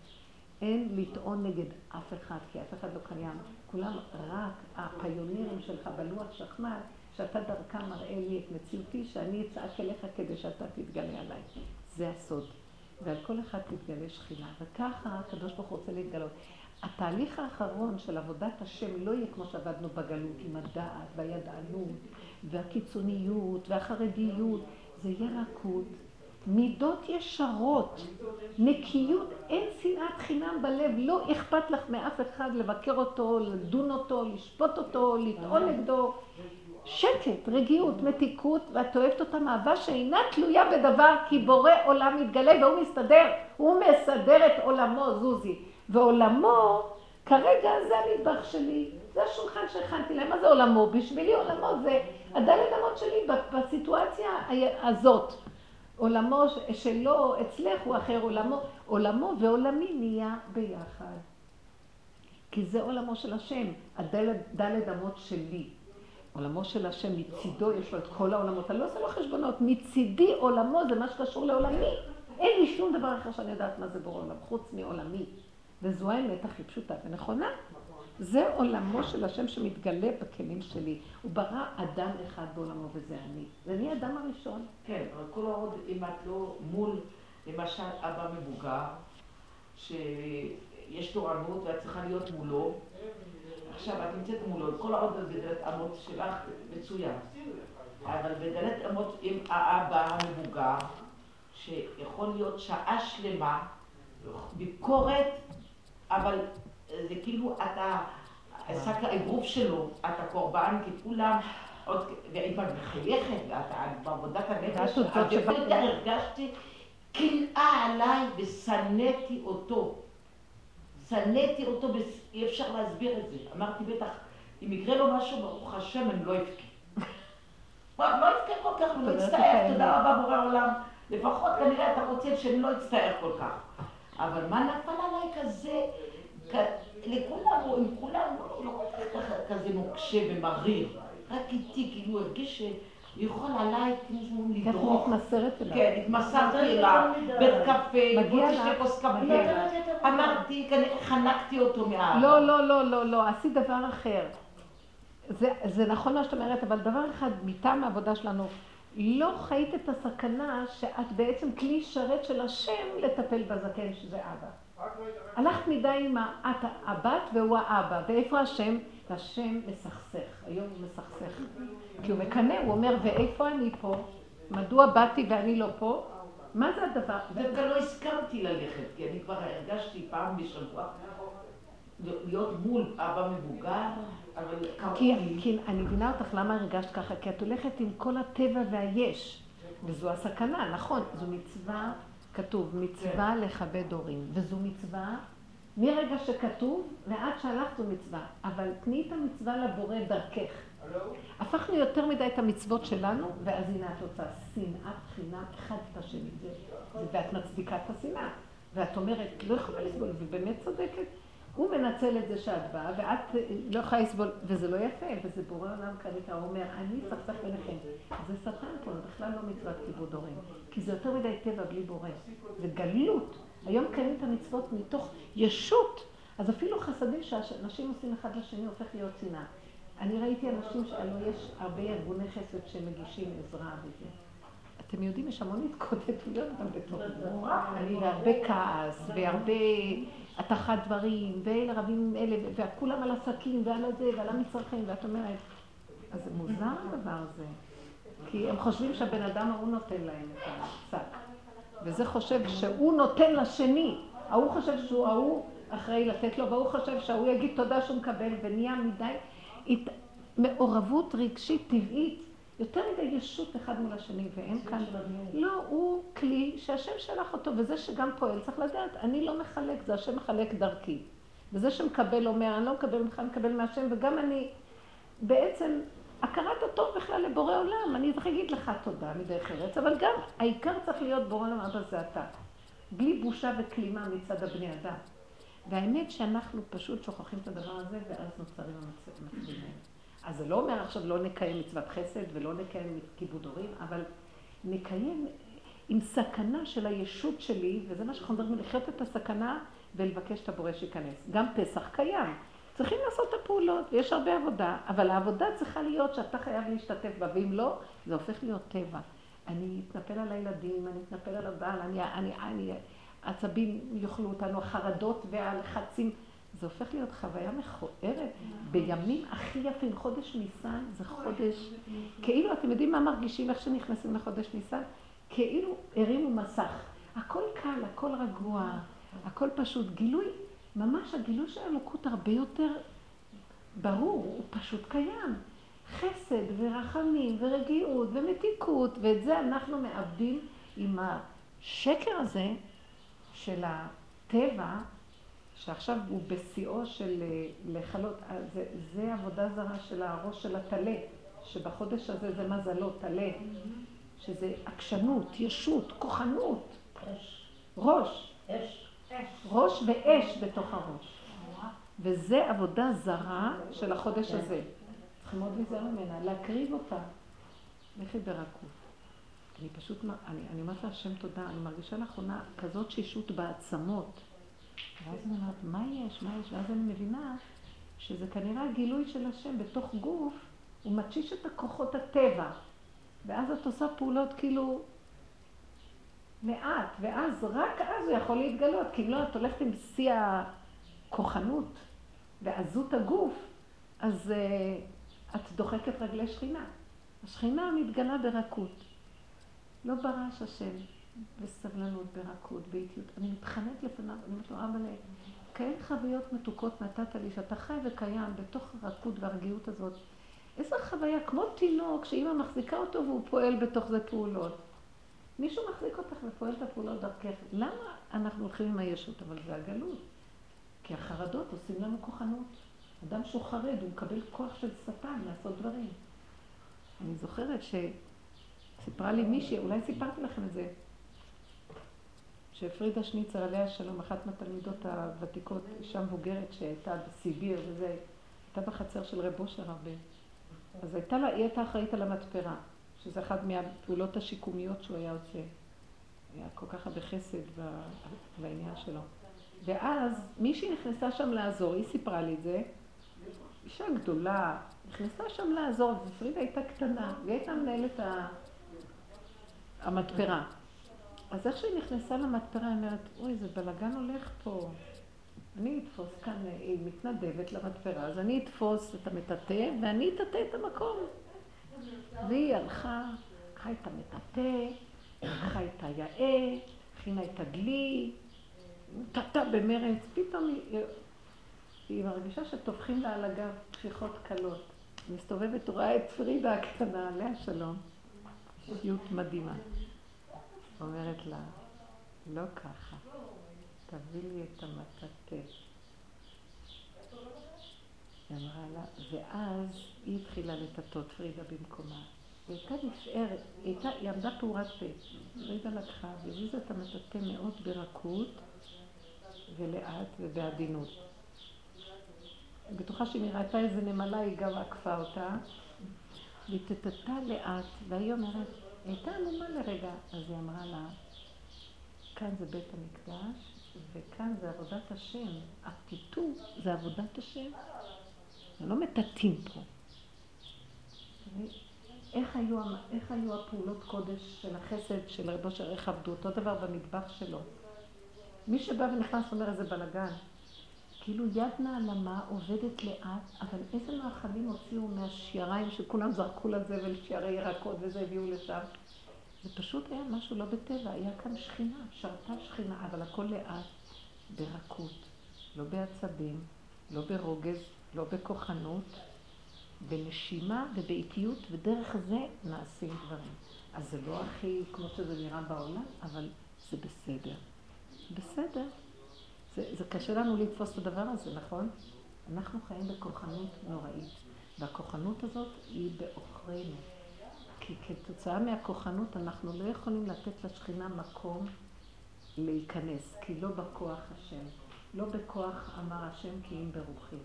אין לטעון נגד אף אחד, כי אף אחד לא קיים. כולם רק הפיונירים שלך בלוח שחמט, שאתה דרכם מראה לי את מציאותי, שאני אצעק אליך כדי שאתה תתגלה עליי. זה הסוד. ועל כל אחד תתגלה שכינה. וככה הקדוש ברוך הוא רוצה להתגלות. התהליך האחרון של עבודת השם לא יהיה כמו שעבדנו בגלות עם הדעת והידענות והקיצוניות והחרדיות, זה יהיה רכות, מידות ישרות, נקיות, אין שנאת חינם בלב, לא אכפת לך מאף אחד לבקר אותו, לדון אותו, לשפוט אותו, לטעון נגדו. שקט, רגיעות, מתיקות, ואת אוהבת אותם אהבה שאינה תלויה בדבר, כי בורא עולם מתגלה והוא מסתדר, הוא מסדר את עולמו, זוזי. ועולמו, כרגע זה המטבח שלי, זה השולחן שהכנתי להם. מה זה עולמו? בשבילי עולמו זה הדלת אמות שלי בסיטואציה הזאת. עולמו שלו, אצלך הוא אחר עולמו. עולמו ועולמי נהיה ביחד. כי זה עולמו של השם, הדלת אמות שלי. עולמו של השם, מצידו יש לו את כל העולמות. אני לא עושה לו חשבונות. מצידי עולמו זה מה שקשור לעולמי. אין לי שום דבר אחר שאני יודעת מה זה בורא עולם, חוץ מעולמי. וזו האמת הכי פשוטה ונכונה. זה עולמו של השם שמתגלה בכלים שלי. הוא ברא אדם אחד בעולמו וזה אני. ואני האדם הראשון. כן, אבל כל עוד אם את לא מול, למשל, אבא מבוגר, שיש תורנות ואת צריכה להיות מולו, עכשיו את נמצאת מולו, כל עוד בדלת אמות שלך מצוין. אבל בדלת אמות עם האבא המבוגר, שיכול להיות שעה שלמה, ביקורת, אבל זה כאילו אתה, שק האגרוף שלו, אתה קורבן, כי כולם, עוד, והיא כבר מחייכת, ואתה בעבודת הנפש, מדי הרגשתי קנאה עליי ושנאתי אותו. שנאתי אותו, אי אפשר להסביר את זה. אמרתי, בטח, אם יקרה לו משהו, ברוך השם, אני לא אבכה. מה, לא אבכה כל כך ולא תודה אצטער, שכאלה. תודה רבה בורא עולם. לפחות כנראה אתה רוצה שאני לא אצטער כל כך. אבל מה נפל עליי כזה, לכולם, או עם כולם, לא לא רוצה ככה כזה נוקשה ומריר. רק איתי, כאילו, הרגיש שיכול עליי, כאילו, את לדרוך. מתמסרת אליו. כן, התמסרתי אליו, בית קפה, מגיע בוא תשתה לך, כוס מגיע קפה. אמרתי, חנקתי אותו מאהבה. לא, לא, לא, לא, לא, עשית דבר אחר. זה, זה נכון מה שאת אומרת, אבל דבר אחד, מטעם העבודה שלנו, לא חיית את הסכנה שאת בעצם כלי שרת של השם לטפל בזקן שזה אבא. הלכת מדי עם ה- את הבת והוא האבא, ואיפה השם? והשם מסכסך, היום הוא מסכסך. כי הוא מקנא, הוא אומר, ואיפה אני פה? מדוע באתי ואני לא פה? מה זה הדבר? דווקא לא הסכמתי ללכת, כי אני כבר הרגשתי פעם בשבוע להיות מול אבא מבוגר, אבל כי. כי אני מבינה אותך למה הרגשת ככה, כי את הולכת עם כל הטבע והיש, וזו הסכנה, נכון, זו מצווה, כתוב, מצווה כן. לכבד הורים, וזו מצווה, מרגע שכתוב ועד שהלכת זו מצווה, אבל תני את המצווה לבורא דרכך. הפכנו יותר מדי את המצוות שלנו, ואז הנה את רוצה שנאת חינם אחד את השני, זה, ואת מצדיקה את השנאה, ואת אומרת, לא יכולה לסבול, ובאמת צודקת. הוא מנצל את זה שאת באה, ואת לא יכולה לסבול, וזה לא יפה, וזה בורא עולם כרגע, הוא אומר, אני אסכסך ביניכם. זה שטן פה, זה בכלל לא מצוות כיבוד הורים. כי זה יותר מדי טבע בלי בורא. זה גלות. היום קיימים את המצוות מתוך ישות. אז אפילו חסדים שאנשים עושים אחד לשני הופך להיות שנאה. אני ראיתי אנשים שהלוא יש הרבה ארגוני חסד שמגישים עזרה וזה. אתם יודעים, יש המון התקוטטויות גם בתוך. אני והרבה כעס, והרבה הטחת דברים, ואלה רבים אלה, וכולם על עסקים, ועל הזה, ועל המצרכים, ואת אומרת, אז זה מוזר הדבר הזה. כי הם חושבים שהבן אדם ההוא נותן להם את השק. וזה חושב שהוא נותן לשני. ההוא חושב שהוא ההוא אחראי לתת לו, והוא חושב שההוא יגיד תודה שהוא מקבל, ונהיה מדי. מעורבות רגשית טבעית, יותר מדי ישות אחד מול השני, ואין כאן... לא, הוא כלי שהשם שלח אותו, וזה שגם פועל, צריך לדעת, אני לא מחלק, זה השם מחלק דרכי. וזה שמקבל אומר, אני לא מקבל ממך, אני מקבל מהשם, וגם אני, בעצם, הכרת הטוב בכלל לבורא עולם, אני צריך להגיד לך תודה מדרך ארץ, אבל גם העיקר צריך להיות בורא עולם, אבא זה אתה. בלי בושה וכלימה מצד הבני אדם. והאמת שאנחנו פשוט שוכחים את הדבר הזה, ואז נוצרים המצבים האלה. אז זה לא אומר עכשיו לא נקיים מצוות חסד ולא נקיים כיבוד הורים, אבל נקיים עם סכנה של הישות שלי, וזה מה שאנחנו מדברים, לחיות את הסכנה ולבקש את הבורא שייכנס. גם פסח קיים. צריכים לעשות את הפעולות, ויש הרבה עבודה, אבל העבודה צריכה להיות שאתה חייב להשתתף בה, ואם לא, זה הופך להיות טבע. אני אתנפל על הילדים, אני אתנפל על הבעל, אני, אני, אני, עצבים יאכלו אותנו, החרדות והלחצים. זה הופך להיות חוויה מכוערת. בימים הכי יפים, חודש ניסן זה חודש, כאילו, אתם יודעים מה מרגישים איך שנכנסים לחודש ניסן? כאילו הרימו מסך. הכל קל, הכל רגוע, הכל פשוט. גילוי, ממש הגילוי של אלוקות הרבה יותר ברור, הוא פשוט קיים. חסד ורחמים ורגיעות ומתיקות, ואת זה אנחנו מאבדים עם השקר הזה של הטבע, שעכשיו הוא בשיאו של לכלות, זה, זה עבודה זרה של הראש של הטלה, שבחודש הזה זה מזלו, טלה, שזה עקשנות, ישות, כוחנות, ראש, ראש ואש בתוך הראש. וזה עבודה זרה של החודש הזה. צריכים מאוד להיזהר ממנה, להקריב אותה. לכי ברכות. אני פשוט, אני, אני אומרת להשם תודה, אני מרגישה לאחרונה כזאת שישות בעצמות. ואז אני אומרת, מה יש, מה יש? ואז אני מבינה שזה כנראה הגילוי של השם בתוך גוף, הוא מתשיש את הכוחות הטבע. ואז את עושה פעולות כאילו מעט, ואז, רק אז הוא יכול להתגלות, כי אם לא, את הולכת עם שיא הכוחנות ועזות הגוף, אז uh, את דוחקת רגלי שכינה. השכינה מתגלה ברכות. לא ברש השם. בסבלנות, ברכות, באיטיות. אני מתחננת לפניו, אני אומרת לו, אבא, כאלה חוויות מתוקות נתת לי, שאתה חי וקיים בתוך הרכות והרגיעות הזאת. איזו חוויה, כמו תינוק, שאימא מחזיקה אותו והוא פועל בתוך זה פעולות. מישהו מחזיק אותך ופועל את הפעולות דרכך. למה אנחנו הולכים עם הישות? אבל זה הגלות. כי החרדות עושים לנו כוחנות. אדם שהוא חרד, הוא מקבל כוח של שטן לעשות דברים. אני זוכרת שסיפרה לי מישהי, אולי סיפרתי לכם את זה, שפרידה שניצר עליה השלום, אחת מהתלמידות הוותיקות, אישה מבוגרת שהייתה בסיביר וזה, הייתה בחצר של רב אושר הרבה. אז הייתה לה, היא הייתה אחראית על המתפרה, שזה אחת מהפעולות השיקומיות שהוא היה עושה. היה כל כך הרבה חסד בעניין שלו. ואז מישהי נכנסה שם לעזור, היא סיפרה לי את זה, אישה גדולה, נכנסה שם לעזור, ופרידה הייתה קטנה, והיא הייתה מנהלת המתפרה. אז איך שהיא נכנסה למתפרה, היא אומרת, אוי, איזה בלאגן הולך פה. אני אתפוס כאן, היא מתנדבת למתפרה, אז אני אתפוס את המטאטא ואני אטאטא את המקום. והיא הלכה, לקחה את המטאטא, לקחה את היאה, הכינה את הדלי, טאטא במרץ, פתאום היא, היא מרגישה שטובחים לה על הגב טפיחות קלות. מסתובבת, רואה את פרידה הקטנה, עליה שלום, אישיות מדהימה. אומרת לה, לא ככה, תביא לי את המטאטא. היא אמרה לה, ואז היא התחילה לטטות פרידה במקומה. היא הייתה נשארת, היא, עמדה פעורת פה. פרידה לקחה והזיזה את המטאטא מאוד ברכות ולאט ובעדינות. בטוחה שאם היא ראתה איזה נמלה, היא גם עקפה אותה. והיא טטטה לאט, והיא אומרת, הייתה עמומה לרגע, אז היא אמרה לה, כאן זה בית המקדש, וכאן זה עבודת השם. הטיטו זה עבודת השם. זה לא מטאטאים פה. איך היו, איך היו הפעולות קודש של החסד של רבו איך עבדו? אותו דבר במטבח שלו. מי שבא ונכנס אומר איזה בלאגן. כאילו יד נעלמה עובדת לאט, אבל איזה מאכלים הוציאו מהשייריים שכולם זרקו לזבל, שיירי ירקות וזה הביאו לשם. זה פשוט היה משהו לא בטבע, היה כאן שכינה, שרתה שכינה, אבל הכל לאט, ברכות, לא בעצבים, לא ברוגז, לא בכוחנות, בנשימה ובאיטיות, ודרך זה נעשים דברים. אז זה לא הכי כמו שזה נראה בעולם, אבל זה בסדר. בסדר. זה, זה קשה לנו לתפוס את הדבר הזה, נכון? אנחנו חיים בכוחנות נוראית, והכוחנות הזאת היא בעוכרינו. כי כתוצאה מהכוחנות אנחנו לא יכולים לתת לשכינה מקום להיכנס, כי לא בכוח השם, לא בכוח אמר השם כי אם ברוחי,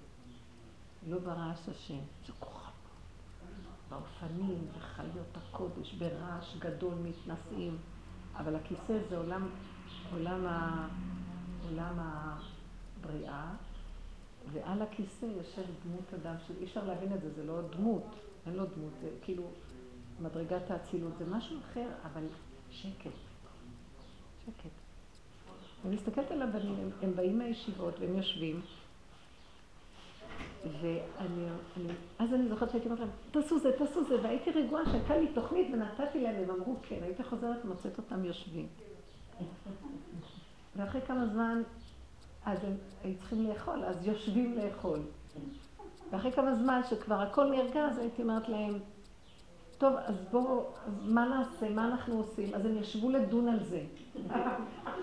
לא ברעש השם, זה כוחנות. באופנים, בחיות הקודש, ברעש גדול מתנשאים, אבל הכיסא זה עולם, עולם עולם הבריאה, ועל הכיסא יושב דמות אדם, שאי אפשר להבין את זה, זה לא דמות, אין לו דמות, זה כאילו מדרגת האצילות, זה משהו אחר, אבל שקט. שקט. אני מסתכלת על הבנים, הם, הם באים מהישיבות והם יושבים, ואני, אני, אז אני זוכרת שהייתי אומרת להם, תעשו זה, תעשו זה, והייתי רגועה שהייתה לי תוכנית ונתתי להם, הם אמרו כן, הייתי חוזרת ומוצאת אותם יושבים. ואחרי כמה זמן, אז הם, הם צריכים לאכול, אז יושבים לאכול. ואחרי כמה זמן שכבר הכל נרגע, אז הייתי אומרת להם, טוב, אז בואו, מה נעשה, מה אנחנו עושים? אז הם ישבו לדון על זה.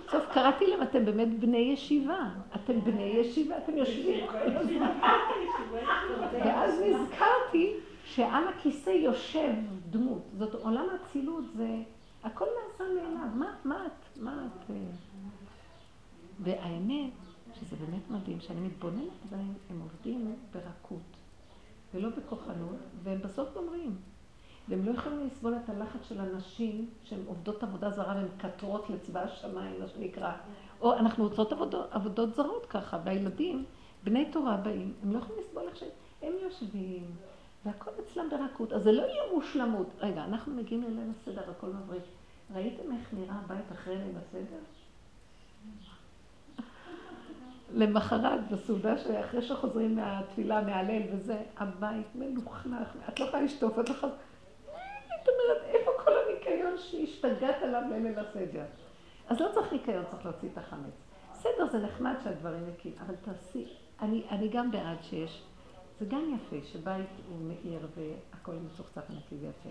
בסוף קראתי להם, אתם באמת בני ישיבה. אתם בני ישיבה, אתם יושבים. ואז נזכרתי שעל הכיסא יושב דמות. זאת עולם האצילות, זה... הכל נעשה מאליו. מה את? מה את? והאמת, שזה באמת מדהים, שאני מתבוננת בהם, הם עובדים ברכות ולא בכוחנות, והם בסוף גומרים. והם לא יכולים לסבול את הלחץ של הנשים שהן עובדות עבודה זרה והן קטרות לצבא השמיים, מה שנקרא. או אנחנו עושות עבודות, עבודות זרות ככה, והילדים, בני תורה באים, הם לא יכולים לסבול איך שהם יושבים, והכל אצלם ברכות. אז זה לא יהיה מושלמות. רגע, אנחנו מגיעים לליל הסדר, הכל מבריק. ראיתם איך נראה הבית אחרי ליל הסדר? למחרת, בסעודה שאחרי שחוזרים מהתפילה, מהלל וזה, הבית מלוכלך, את לא יכולה לשטוף, את לא יכולה... את אומרת, איפה כל הניקיון? ניקיון שהשתגעת עליו ליל הסדר. אז לא צריך ניקיון, צריך להוציא את החמץ. בסדר, זה נחמד שהדברים נקיים, אבל תעשי, אני, אני גם בעד שיש, זה גם יפה שבית הוא מאיר והכל מצוחצח ונקי ויפה,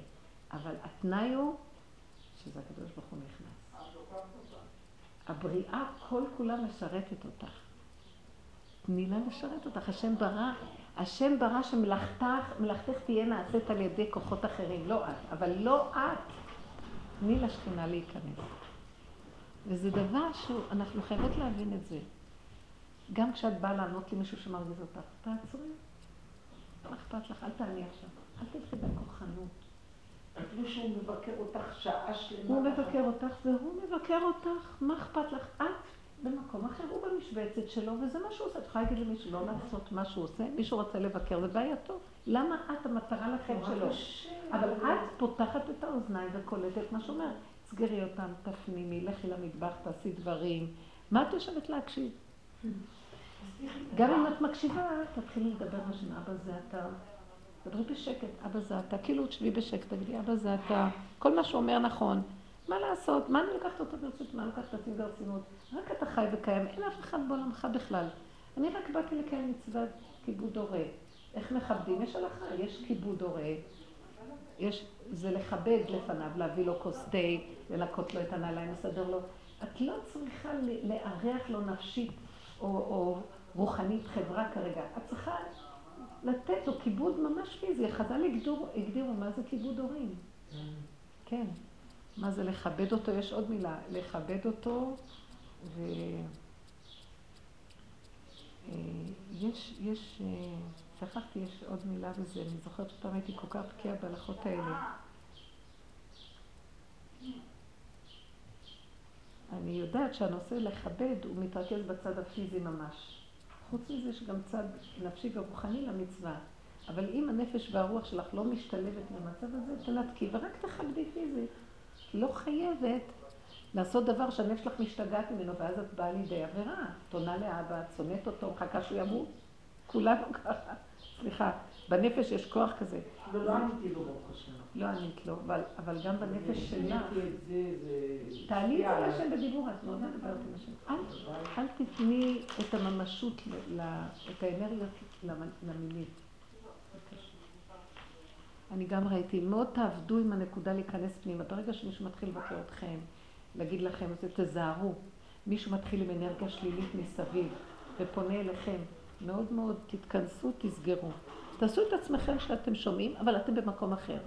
אבל התנאי הוא שזה הקדוש ברוך הוא נכנס. הבריאה כל כולה משרתת אותך. תני לה לשרת אותך. השם ברא, השם ברא שמלאכתך, מלאכתך תהיה נעשית על ידי כוחות אחרים, לא את, אבל לא את. תני לשכינה להיכנס. וזה דבר שאנחנו חייבות להבין את זה. גם כשאת באה לענות למישהו שמרגיז אותך, תעצרי. מה אכפת לך? אל תעני עכשיו. אל תלכי בכוחנות. אפילו שהוא מבקר אותך שעה שלמה. הוא מבקר אותך והוא מבקר אותך, מה אכפת לך? את במקום אחר, הוא במשבצת שלו, וזה מה שהוא עושה. את יכולה להגיד למישהו לא לעשות מה שהוא עושה? מישהו רוצה לבקר, זה בעייתו. למה את המטרה לחטא שלו? אבל את פותחת את האוזניים וקולטת מה שאומר. סגרי אותם, תפנימי, לכי למטבח, תעשי דברים. מה את יושבת להקשיב? גם אם את מקשיבה, תתחילי לדבר בשם אבא זה אתה. דברי בשקט, אבא זה אתה. כאילו תשבי בשקט, תגידי, אבא זה אתה. כל מה שהוא אומר נכון. מה לעשות? מה אני לוקחת אותו ברצינות? מה אני לוקחת אותי ברצינות? רק אתה חי וקיים, אין אף אחד בעולמך בכלל. אני רק באתי לקיים מצוות כיבוד הורה. איך מכבדים? יש הלכה, יש כיבוד הורה. יש, זה לכבד לפניו, להביא לו כוס תה, לנקות לו את הנעליים, לסדר לו. את לא צריכה לארח לו נפשית או, או רוחנית חברה כרגע. את צריכה לתת לו כיבוד ממש פיזי. חז"ל הגדירו, הגדירו מה זה כיבוד הורים. כן. מה זה לכבד אותו? יש עוד מילה. לכבד אותו ו... אה, יש, יש, אה, שכחתי, יש עוד מילה בזה, אני זוכרת שפעם הייתי כל כך בקיאה בהלכות האלה. אני יודעת שהנושא לכבד הוא מתרכז בצד הפיזי ממש. חוץ מזה יש גם צד נפשי ורוחני למצווה. אבל אם הנפש והרוח שלך לא משתלבת במצב הזה, תנתקי ורק תכבדי פיזית. לא חייבת לעשות דבר שהנפש שלך משתגעת ממנו, ואז את באה לידי עבירה. את עונה לאבא, את שונאת אותו, מחכה שהוא ימות. כולנו ככה. סליחה, בנפש יש כוח כזה. ולא עניתי לו ברוך השם. לא ענית לו, אבל, גם בנפש שלך. תעלי את זה להשם בדיבור, את מאוד מדברת עם השם. אל, תתני את הממשות, את האנרגיות למילים. אני גם ראיתי, מאוד תעבדו עם הנקודה להיכנס פנימה. ברגע שמישהו מתחיל לבקר אתכם, להגיד לכם, זה תזהרו. מישהו מתחיל עם אנרגיה שלילית מסביב ופונה אליכם, מאוד מאוד תתכנסו, תסגרו. תעשו את עצמכם שאתם שומעים, אבל אתם במקום אחר.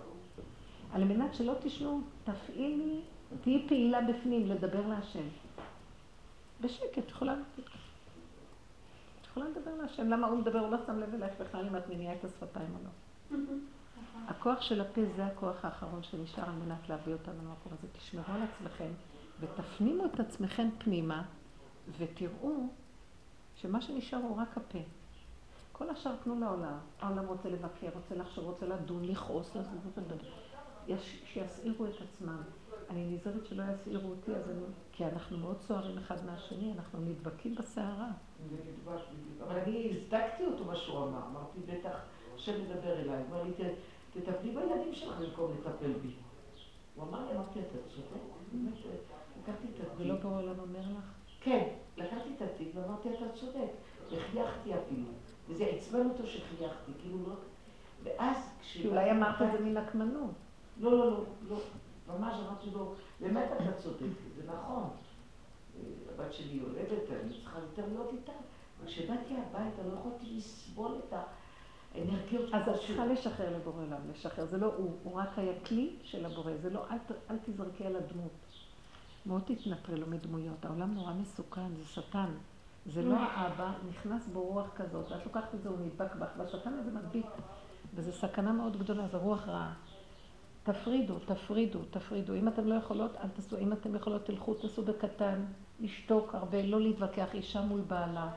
על מנת שלא תשמעו, תפעילי, תהיי פעילה בפנים, לדבר להשם. בשקט, יכולה... את יכולה לדבר להשם. למה הוא מדבר, הוא לא שם לב אלייך בכלל אם את מניעה את השפתיים או לא. הכוח של הפה זה הכוח האחרון שנשאר על מנת להביא אותנו למקום הזה. תשמרו על עצמכם ותפנימו את עצמכם פנימה ותראו שמה שנשאר הוא רק הפה. כל השאר תנו לעולם. העולם רוצה לבקר, רוצה לחשוב, רוצה לדון, לכעוס, שיסעירו את עצמם. אני נזהרת שלא יסעירו אותי, אז אני... כי אנחנו מאוד סוערים אחד מהשני, אנחנו נדבקים בסערה. אבל אני הזדקתי אותו מה שהוא אמר, אמרתי, בטח, השם מדבר אליי, הוא אמר לי, תטפלי בילדים שלך במקום לטפל בי. הוא אמר לי, אמרתי, אתה צודק, באמת, לקחתי את התיק. ולא בעולם אומר לך? כן, לקחתי את התיק ואמרתי, אתה צודק. וחייכתי אפילו. וזה עצבן אותו שחייכתי, כאילו לא... ואז כי אולי אמרת את זה מנקמנות. לא, לא, לא, לא. ממש אמרתי לו, באמת אתה צודק, זה נכון. הבת שלי יולדת, אני צריכה יותר להיות איתה. וכשבאתי הביתה לא יכולתי לסבול את ה... אז את צריכה לשחרר לבורא עולם, לשחרר. זה לא הוא, הוא רק היה כלי של הבורא, זה לא, אל, אל תזרקי על הדמות. מאוד תתנפרי לו מדמויות. העולם נורא מסוכן, זה שטן. זה לא האבא, נכנס בו רוח כזאת, ואת לוקחת את זה, הוא נדבק בך, והשטן הזה מדביק. וזו סכנה מאוד גדולה, זו רוח רעה. תפרידו, תפרידו, תפרידו. אם אתם לא יכולות, אל תעשו. אם אתם יכולות, תלכו, תעשו בקטן, לשתוק הרבה, לא להתווכח, אישה מול בעלה.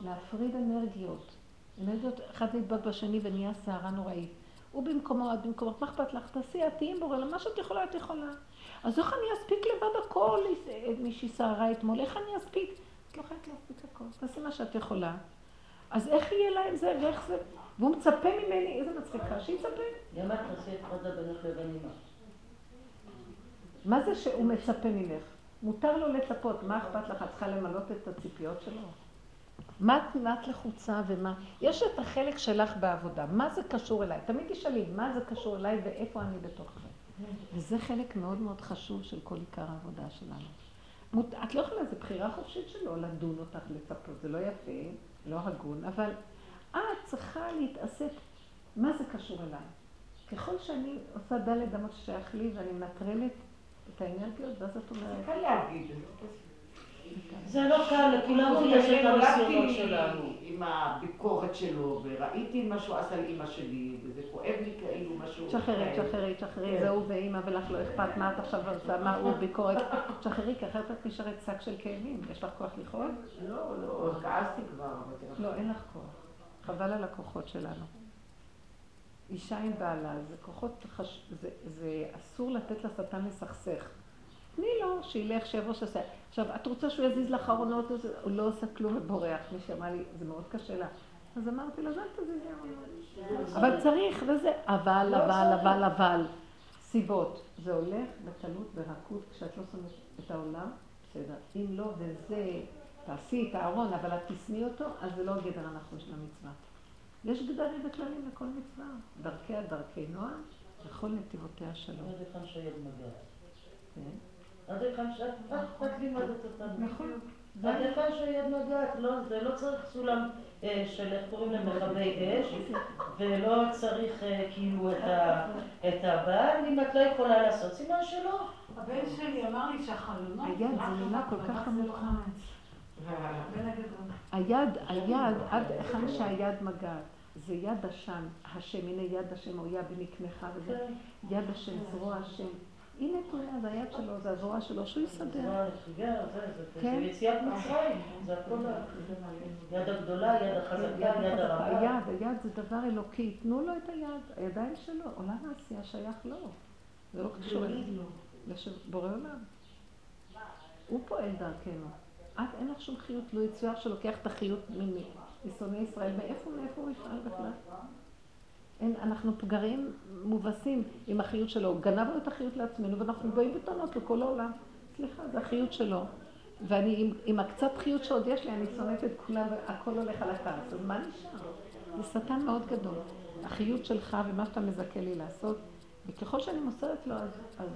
להפריד אנרגיות. אנרגיות, אחד נדבק בשני ונהיה סערה נוראית. הוא במקומו, את במקומו, מה אכפת לך? תעשי, את תהיי בורא, מה שאת יכולה, את יכולה. אז איך אני אספיק לבד הכל? מישהי סערה אתמול, איך אני אספיק? את לא חייבת להספיק הכל, תעשי מה שאת יכולה. אז איך יהיה להם זה ואיך זה? והוא מצפה ממני, איזה מצחיקה, שיצפה. גם את תעשי את חדה בינך לבין אמא. מה זה שהוא מצפה ממך? מותר לו לצפות, מה אכפת לך? את צריכה למלות את הציפיות שלו? מה את לחוצה ומה... יש את החלק שלך בעבודה, מה זה קשור אליי? תמיד תשאלי, מה זה קשור אליי ואיפה אני בתוך זה? וזה חלק מאוד מאוד חשוב של כל עיקר העבודה שלנו. את לא יכולה, זו בחירה חופשית שלו לדון אותך, לצפות, זה לא יפה, לא הגון, אבל את צריכה להתעסק, מה זה קשור אליי? ככל שאני עושה דלת אמות ששייך לי ואני מנטרלת את האנרגיות, ואז את אומרת... זה קל להגיד. זה לא קל, לכולנו יש את הניסיונות שלנו. עם הביקורת שלו, וראיתי מה שהוא עשה לאימא שלי, וזה כואב לי כאילו משהו... תשחררי, תשחררי, תשחררי, זה הוא ואימא ולך לא אכפת מה את עכשיו עושה, מה הוא ביקורת. תשחררי, כי אחרת את נשארת שק של כאבים. יש לך כוח לכעוד? לא, לא, כעסתי כבר. לא, אין לך כוח. חבל על הכוחות שלנו. אישה עם בעלה, זה כוחות, זה אסור לתת לשטן לסכסך. תני לו, שילך, שיבוא, שעושה. עכשיו, את רוצה שהוא יזיז לך ארונות, הוא לא עושה כלום ובורח. מי שאמר לי, זה מאוד קשה לה. אז אמרתי לה, אל תזיזי ארונות. אבל צריך, וזה, אבל, אבל, אבל, אבל. סיבות. זה הולך בקלות, ברכות, כשאת לא שמת את העולם, בסדר. אם לא, וזה, תעשי את הארון, אבל את תשנאי אותו, אז זה לא גדר הנחון של המצווה. יש גדרים וכללים לכל מצווה. דרכיה דרכי נועם, וכל נתיבותיה שלום. עד שיד מגע. כן. עד היכן שאת רק לימדת אותנו. נכון. היכן שיד מגעת, לא, זה לא צריך סולם אה, של איך קוראים להם מכבי אש, ולא צריך אה, כאילו את הבעל, אם את לא יכולה לעשות, סימן שלא. הבן שלי אמר לי שהחלונות... היד זה מילה כל כך עמוקה. הבן הגדול. היד, היד, עד היכן שהיד מגעת. זה יד השם, השם, הנה יד השם, או יד בנקמך, וזה יד השם, זרוע השם. הנה תראה, זה היד שלו, זה הזרוע שלו, שהוא יסדר. נציגה, זה- כן. יציאת מצרים, זה הכל ה- יד הגדולה, יד החזקה, יד הרמה. היד, היד זה דבר אלוקי, תנו לו את היד, הידיים שלו, עולם העשייה שייך לו. זה לא קשור אליו. בורא עולם. הוא פועל דרכנו. את אין לך שום חיות, לא יצויר שלוקח את החיות משונאי ישראל. מאיפה, מאיפה הוא יפעל בכלל? אין, אנחנו פגרים מובסים עם החיות שלו. גנבנו את החיות לעצמנו ואנחנו באים בטענות לכל העולם. סליחה, זה החיות שלו. ואני, עם, עם הקצת חיות שעוד יש לי, אני שונאת את כולם והכל הולך על הכעס. אז מה נשאר? זה שטן מאוד גדול. החיות שלך ומה שאתה מזכה לי לעשות, וככל שאני מוסרת לו, אז, אז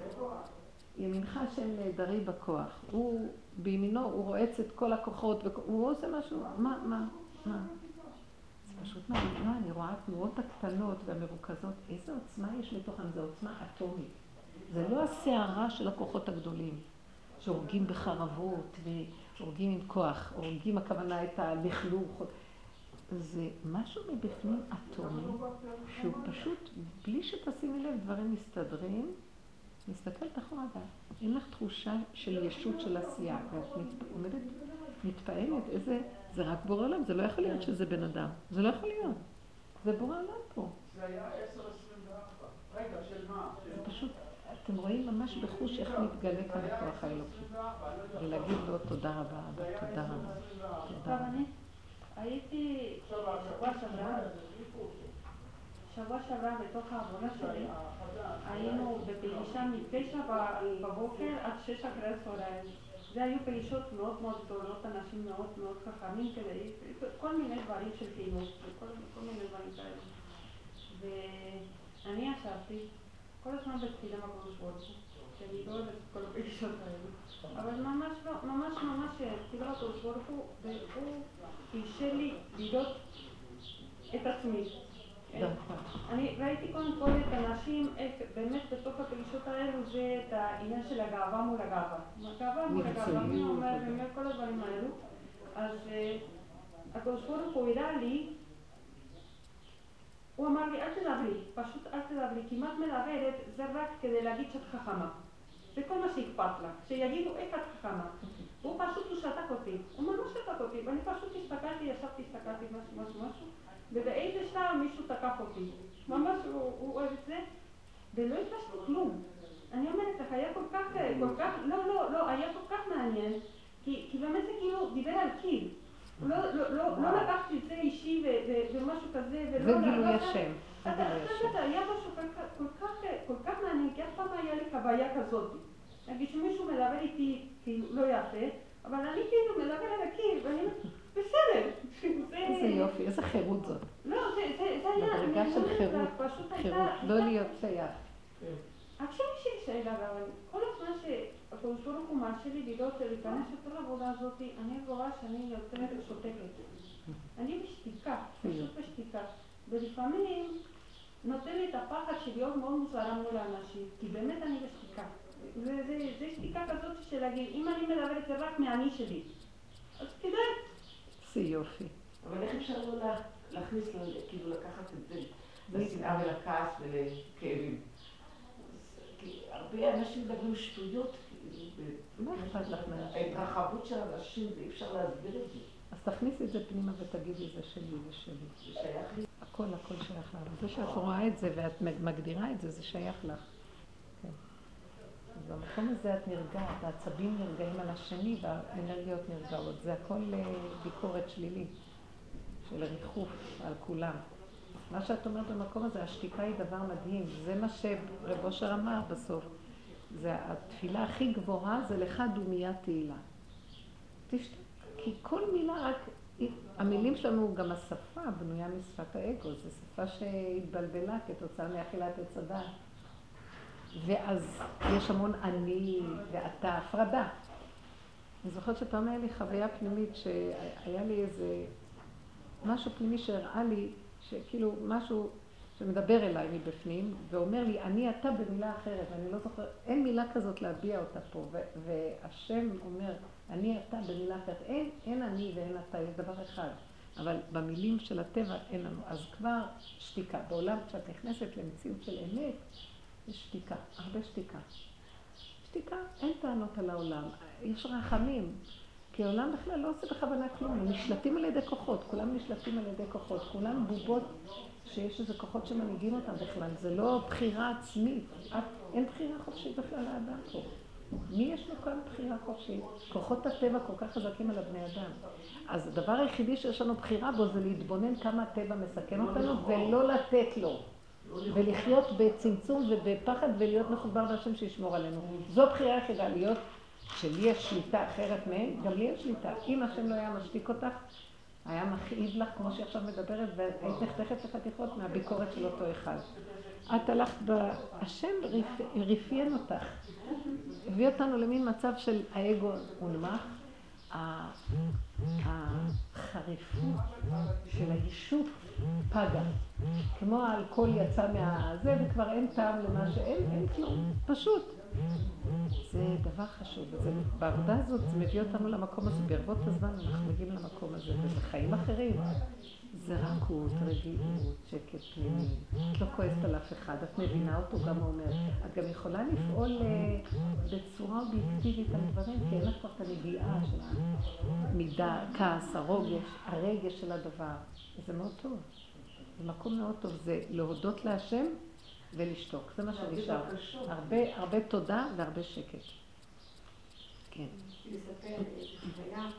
ימינך השם נעדרי בכוח. הוא, בימינו, הוא רועץ את כל הכוחות, והוא עושה משהו, מה, מה, מה? פשוט מעניין, לא, אני רואה התנועות הקטנות והמרוכזות, איזה עוצמה יש לתוכן, זו עוצמה אטומית. זה לא הסערה של הכוחות הגדולים, שהורגים בחרבות והורגים עם כוח, הורגים הכוונה את הלכלוך. זה משהו מבפנים אטומי, שהוא פשוט, בלי שתשימי לב, דברים מסתדרים. מסתכלת אחורה, אין לך תחושה של ישות של עשייה, ואת מתפעלת, איזה, זה רק בורא עולם, זה לא יכול להיות שזה בן אדם, זה לא יכול להיות, זה בורא עולם פה. זה היה 10.24. רגע, של מה? זה פשוט, אתם רואים ממש בחוש איך מתגלה כאן הכוח האלוקי. ולהגיד לו תודה רבה, אבא, תודה רבה, תודה רבה. אני הייתי שבוע שעברה, שבוע שעברה בתוך העבודה שלי, היינו בפגישה מתשע בבוקר עד שש אחרי הצהריים. זה היו פגישות מאוד מאוד גדולות, אנשים מאוד מאוד חכמים כדי, כל מיני דברים של חינוך, וכל כל מיני דברים כאלה. ואני ישבתי כל הזמן בתפילה בקדוש ברוך הוא, שאני לא אוהבת את כל הפגישות האלה. אבל ממש לא, ממש ממש תפילה בקדוש ברוך הוא, והוא אישר לי לראות את עצמי. איך באמת בתוך הפגישות האלו זה את העניין של הגאווה מול הגאווה. הגאווה מול הגאווה, מי אומר, באמת כל הדברים האלו. אז אה, הקדוש ברוך הוא הראה לי, הוא אמר לי, אל תדברי, פשוט אל תדברי, כי מה את מדברת זה רק כדי להגיד שאת חכמה. זה כל מה שאכפת לך, שיגידו איך את חכמה. הוא פשוט, הוא שתק אותי, הוא ממש שתק אותי, ואני פשוט הסתכלתי, ישבתי, הסתכלתי משהו, משהו, משהו, ובאיזה שלב מישהו תקף אותי. ממש הוא אוהב את זה, ולא הרגשנו כלום. אני אומרת לך, היה כל כך, אה, כל כך, לא, לא, לא, היה כל כך מעניין, כי באמת זה כאילו דיבר על קיל. לא, לא, לא, לא לקחתי את זה אישי ומשהו כזה, ולא... זה גילוי השם. אתה היה משהו אה, כל כך מעניין, כי אף פעם היה לי חוויה כזאת. נגיד שמישהו מלווה איתי, כאילו, לא יפה, אבל אני כאילו מלווה על הקיר, ואני אומרת... בסדר. איזה יופי, איזה חירות זאת. לא, זה היה... מדרגה של חירות, חירות, לא להיות שייך. כן. עכשיו יש לי שאלה, אבל כל הזמן שהקדוש ברוך הוא מרשה לי לראות ולהיכנס לכל העבודה הזאת, אני רואה שאני יוצאת ושותקת. אני בשתיקה, פשוט בשתיקה. ולפעמים נותן לי את הפחד של להיות מאוד מוזרה מול האנשים, כי באמת אני בשתיקה. זה שתיקה כזאת של להגיד, אם אני מדברת זה רק מהאני שלי. אז כדאי שיא יופי. אבל איך אפשר לא לה- להכניס, כאילו לקחת את זה לשנאה ולכעס ולכאבים? הרבה אנשים מדברים שטויות, כאילו, מה אכפת לך מהאנשים? ההתרחבות של אנשים, זה אי אפשר להסביר את זה. אז תכניסי את זה פנימה ותגידי, זה שלי, זה שלי. זה שייך לי. הכל, הכל שייך לך. זה שאת רואה את זה ואת מגדירה את זה, זה שייך לך. במקום הזה את נרגעת, העצבים נרגעים על השני והאנרגיות נרגעות. זה הכל אה, ביקורת שלילית, של ריחוף על כולם. מה שאת אומרת במקום הזה, השתיקה היא דבר מדהים. זה מה שרב אושר אמר בסוף. זה התפילה הכי גבוהה, זה לך דומיית תהילה. תשתק, כי כל מילה רק... המילים שלנו, גם השפה בנויה משפת האגו, זו שפה שהתבלבלה כתוצאה מאכילת עץ הדעת. ואז יש המון אני ואתה, הפרדה. אני זוכרת שפעם היה לי חוויה פנימית שהיה לי איזה משהו פנימי שהראה לי שכאילו משהו שמדבר אליי מבפנים ואומר לי אני אתה במילה אחרת ואני לא זוכרת, אין מילה כזאת להביע אותה פה והשם אומר אני אתה במילה אחרת, אין, אין אני ואין אתה, יש דבר אחד אבל במילים של הטבע אין לנו, אז כבר שתיקה, בעולם כשאת נכנסת למציאות של אמת יש שתיקה, הרבה שתיקה. שתיקה, אין טענות על העולם, יש רחמים. כי העולם בכלל לא עושה בכוונה כלום, הם נשלטים על ידי כוחות, כולם נשלטים על ידי כוחות, כולם בובות שיש איזה כוחות שמנהיגים אותם בכלל, זה לא בחירה עצמית, אין בחירה חופשית בכלל לאדם פה. מי יש לו כאן בחירה חופשית? כוחות הטבע כל כך חזקים על הבני אדם. אז הדבר היחידי שיש לנו בחירה בו זה להתבונן כמה הטבע מסכן אותנו ולא לתת לו. ולחיות בצמצום ובפחד ולהיות מחובר להשם שישמור עלינו. זו בחירה היחידה, להיות שלי יש שליטה אחרת מהם, גם לי יש שליטה. אם השם לא היה משתיק אותך, היה מכאיב לך, כמו שהיא עכשיו מדברת, והיית נחתכת לחתיכות מהביקורת של אותו אחד. את הלכת ב... השם רפיין אותך. הביא אותנו למין מצב של האגו הונמך. החריפות של היישות פגה. כמו האלכוהול יצא מהזה, וכבר אין טעם למה שאין, אין כלום, פשוט. זה דבר חשוב, וזה, בעבודה הזאת זה מביא אותנו למקום הזה, ברבות הזמן אנחנו מגיעים למקום הזה, וזה חיים אחרים. זה רכות, רגיעות, שקט פנימי. את לא כועסת על אף אחד, את מבינה אותו גם אומר. את גם יכולה לפעול בצורה אובייקטיבית על דברים, כי אין לך כבר את הנגיעה של המידה, כעס, הרוגש, הרגש של הדבר. זה מאוד טוב. זה מקום מאוד טוב, זה להודות להשם ולשתוק, זה מה שנשאר. הרבה, הרבה תודה והרבה שקט. כן. לספר חוויה,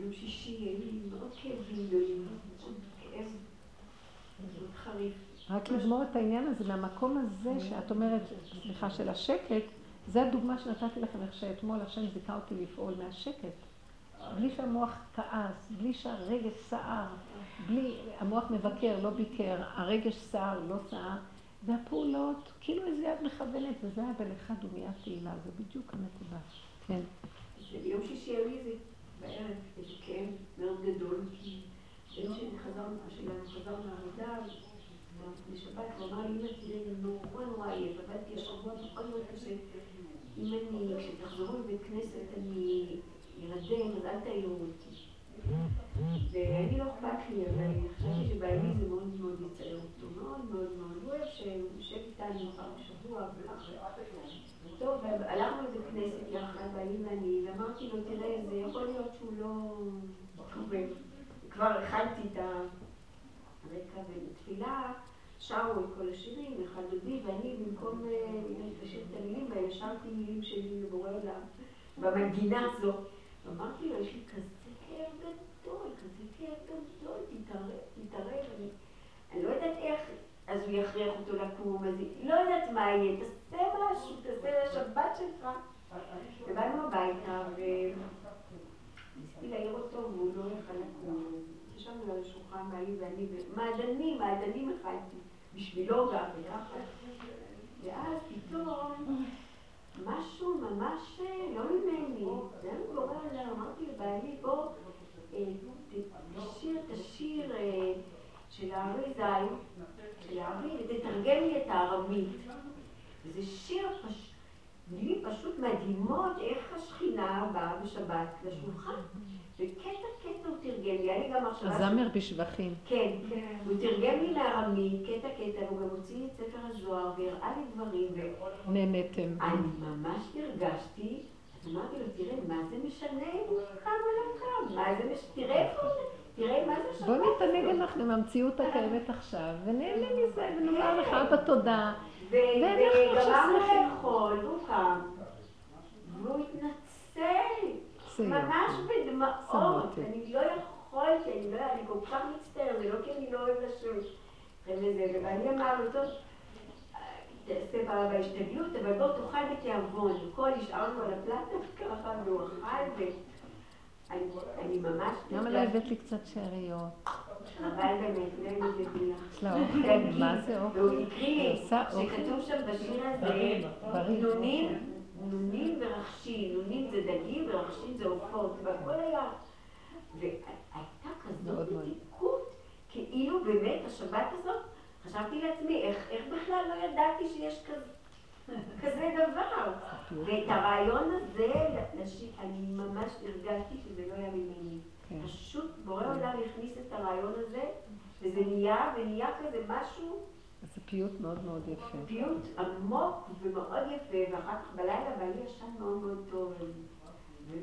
יום שישי היו לי מאוד כאבים גדולים, מאוד כאב מאוד חריף. רק לגמור את העניין הזה מהמקום הזה שאת אומרת, סליחה, של השקט, זה הדוגמה שנתתי לכם, איך שאתמול השם זיכה אותי לפעול מהשקט. בלי שהמוח כעס, בלי שהרגש סער, בלי, המוח מבקר, לא ביקר, הרגש סער, לא סער, והפעולות, כאילו איזה יד מכוונת, וזה היה בלך דומיית תהילה, זה בדיוק הנקודה. כן. ביום שישי היה לי איזה בערב, איזה כאב מאוד גדול, כי בן שלי חזר, שלנו חזר מהעבודה, בשבת, הוא אמר לי, אמא תראי, נורא נורא עייף, עבדתי השבוע מאוד מאוד קשה. אם אני, כשתחזרו לבית כנסת, אני ארדם, אז אל תעירו אותי. ואני לא אכפת לי, אבל חשבתי שבימי זה מאוד מאוד יצער אותו, מאוד מאוד מאוד. הוא אוהב שהוא יושב איתנו פעם בשבוע וככה. טוב, הלכנו לבית כנסת יחד, בעלי ואני, ואמרתי לו, תראה, זה יכול להיות שהוא לא... כבר הכנתי את הרקע ובתפילה, שרו את כל השירים, אחד דודי, ואני במקום לשיר את המילים האלה, שרתי מילים שלי לבורא עולם, במנגינה הזו. ואמרתי לו, יש לי כזה כאב גדול, כזה כאב גדול, תתערב, תתערב. אני לא יודעת איך, אז הוא יכריח אותו לקום, אז לא יודעת מה יהיה, תעשה משהו, תעשה לשבת שלך. ובאנו הביתה, וניסיתי להעיר אותו, והוא לא יכל לקום. ישבנו על השולחן, בעלי ואני, ומעדנים, מעדנים הכנתי, בשבילו גם, וככה. ואז פתאום משהו ממש אה, לא ממני, זה היה גורם אמרתי לבעלי, בוא, אה, תשיר, תשיר של הארי זין, של הארי, ותתרגם לי את הארמית. וזה שיר פשוט, מילים פשוט מדהימות, איך השכינה באה בשבת לשולחן. וקטע קטע הוא תרגם לי, היה לי גם מחשבה... הזמר בשבחים. כן. הוא תרגם לי מארמית, קטע קטע, והוא גם הוציא את ספר הזוהר, והראה לי דברים, נהניתם. ואני ממש הרגשתי, אז אמרתי לו, תראה, מה זה משנה אם הוא קם או לא קם? מה זה משנה? תראה איפה הוא, תראה מה זה שבת. בוא נתענג אנחנו עם המציאות הקיימת עכשיו, ונהנה מזה, ונאמר לך אבא תודה. וגמרנו. לאכול, והוא קם, והוא התנצל. ממש בדמעות. אני לא יכולתי, אני לא, אני כל כך מצטער, זה לא כי אני לא אוהב. וזה, ואני אמר לו, טוב, תעשה בה- בהשתדלות, אבל בוא תאכל בתיאבון. הכל השארנו על הפלטה ככה, והוא אכל, אני ממש... למה לא הבאת לי קצת שאריות? אבל באמת, לא מבינה. יש לה אוכל? מה זה אוכל? והוא הקריא. שכתוב שם בשיר הזה. נונים, נונים ורחשים, נונים זה דגים ורחשים זה עופות, והכל היה. והייתה כזאת. מתיקות, כאילו באמת השבת הזאת, חשבתי לעצמי, איך, איך בכלל לא ידעתי שיש כזה, כזה דבר. ואת הרעיון הזה, לשיר, אני ממש הרגשתי שזה לא היה ממני. כן. פשוט בורא עולם הכניס את הרעיון הזה, וזה נהיה, ונהיה כזה משהו, זה פיוט מאוד מאוד יפה. פיוט עמוק ומאוד יפה, ואחר כך בלילה בעלי ישן מאוד מאוד טוב.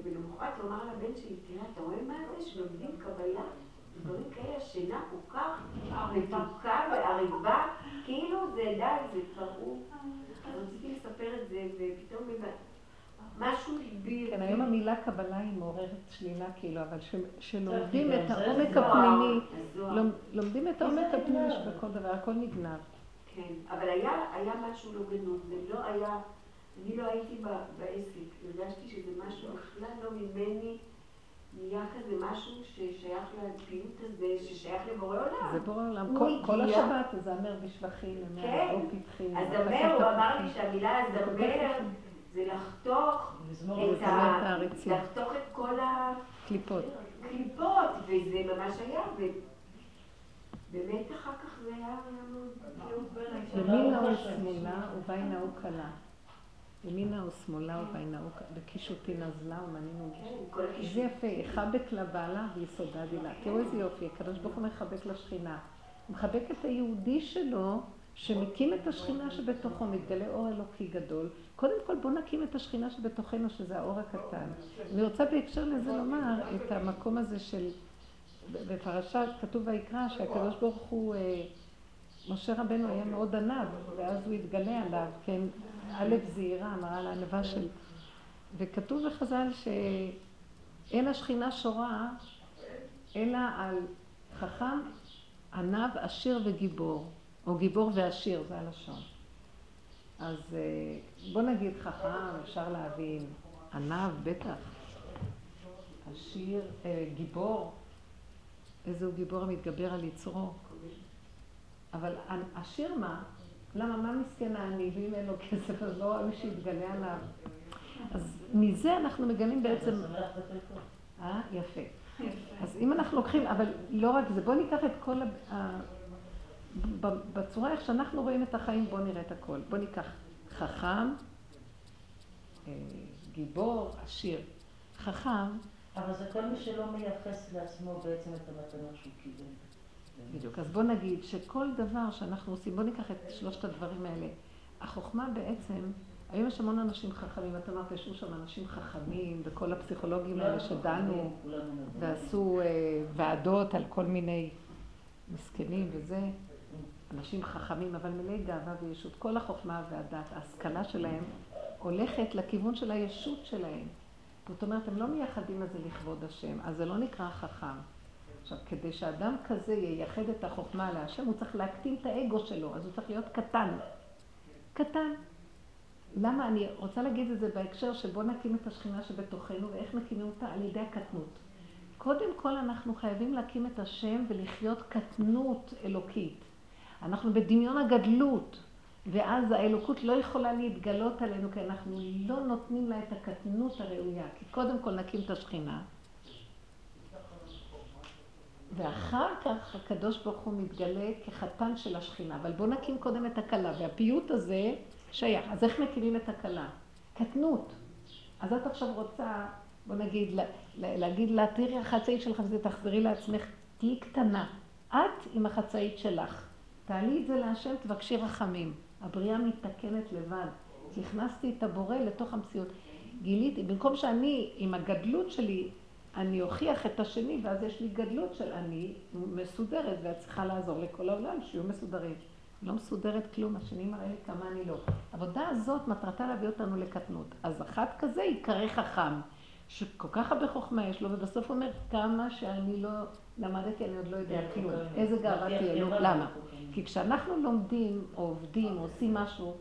ולמחרת הוא אמר לבן שלי, תראה, אתה רואה מה זה שלומדים קבלה? דברים כאלה, השינה כל כך מתוקה ועריבה, כאילו זה די, זה כבר הוא. רציתי לספר את זה, ופתאום משהו בי... כן, היום המילה קבלה היא מעוררת שלילה כאילו, אבל ש- שלומדים גם את העומק הפנימי, לומדים את העומק הפנימי. שבכל דבר, הכל נגנב. כן, אבל היה, משהו לא גנוב, זה לא היה, אני לא הייתי בעסק, הרגשתי שזה משהו בכלל לא ממני, נהיה כזה משהו ששייך לפיוט הזה, ששייך לבורא עולם. זה בורא עולם. כל- כל הגיע- השבת, הזמר בשבחים, כן. או פתחים. הזמר, הוא אמר לי שהמילה הזמר זה לחתוך את ה... לחתוך את כל קליפות. הקליפות, וזה ממש היה, ובאמת אחר כך זה היה מאוד. ימינה או שמאלה ובינה או קלה. ימינה או שמאלה או קלה. בקישוטי נזלה ומנינו כן, כל זה. יפה, יכבק לה בעלה ויסודה דילה. תראו איזה יופי, הקדוש ברוך הוא מחבק לשכינה. הוא מחבק את היהודי שלו, שמקים את השכינה שבתוכו, מתגלה אור אלוקי גדול. קודם כל בואו נקים את השכינה שבתוכנו, שזה האור הקטן. אני רוצה בהקשר לזה לומר את המקום הזה של, בפרשה כתוב ויקרא, שהקדוש ברוך הוא, אה, משה רבנו היה מאוד ענב, ואז הוא התגלה עליו, כן, א' זעירה, מראה לענבה של... וכתוב בחז"ל שאין השכינה שורה אלא על חכם, ענב, עשיר וגיבור, או גיבור ועשיר, זה הלשון. אז אה, בוא נגיד חכם, אפשר להבין, ענב, בטח, עשיר, אה, גיבור, איזה הוא גיבור המתגבר על יצרו. אבל עשיר מה? למה, מה מסכן העני? ואם אין לו כסף, אז לא ראוי שיתגלה עליו. אז מזה אנחנו מגלים בעצם... אה, יפה. אז אם אנחנו לוקחים, אבל לא רק זה, בואו ניקח את כל ה... בצורה איך שאנחנו רואים את החיים, בואו נראה את הכל. בואו ניקח חכם, אה, גיבור, עשיר. חכם, אבל זה כל מי שלא מייחס לעצמו בעצם את המתנות שהוא קיבל. בדיוק. אז בואו נגיד שכל דבר שאנחנו עושים, בואו ניקח את שלושת הדברים האלה. החוכמה בעצם, היום יש המון אנשים חכמים, את אמרת, ישבו שם אנשים חכמים, וכל הפסיכולוגים האלה שדנו. ועשו אה, ועדות על כל מיני מסכנים וזה, אנשים חכמים, אבל מלאי גאווה וישות. כל החוכמה והדת, ההשכלה שלהם, הולכת לכיוון של הישות שלהם. זאת אומרת, הם לא מייחדים את זה לכבוד השם, אז זה לא נקרא חכם. עכשיו, כדי שאדם כזה ייחד את החוכמה להשם, הוא צריך להקטין את האגו שלו, אז הוא צריך להיות קטן. קטן. למה? אני רוצה להגיד את זה בהקשר שבוא נקים את השכינה שבתוכנו, ואיך מקימים אותה? על ידי הקטנות. קודם כל אנחנו חייבים להקים את השם ולחיות קטנות אלוקית. אנחנו בדמיון הגדלות, ואז האלוקות לא יכולה להתגלות עלינו, כי אנחנו לא נותנים לה את הקטנות הראויה. כי קודם כל נקים את השכינה, ואחר כך הקדוש ברוך הוא מתגלה כחתן של השכינה. אבל בואו נקים קודם את הכלה, והפיוט הזה שייך. אז איך מקימים את הכלה? קטנות. אז את עכשיו רוצה, בוא נגיד, להגיד לה, תראי החצאית שלך וזה תחזרי לעצמך, תהיי קטנה. את עם החצאית שלך. תעלי את זה להשם, תבקשי רחמים. הבריאה מתקנת לבד. הכנסתי את הבורא לתוך המציאות. גיליתי, במקום שאני עם הגדלות שלי אני אוכיח את השני, ואז יש לי גדלות של אני מסודרת, ואת צריכה לעזור לכל העולם שיהיו מסודרים. לא מסודרת כלום, השני מראה לי כמה אני לא. העבודה הזאת מטרתה להביא אותנו לקטנות. אז אחת כזה ייקרא חכם, שכל כך הרבה חוכמה יש לו, ובסוף אומר כמה שאני לא למדתי, אני עוד לא יודע כלום. איזה גאווה תהיה לו. למה? כי כשאנחנו לומדים, או עובדים, או עושים משהו,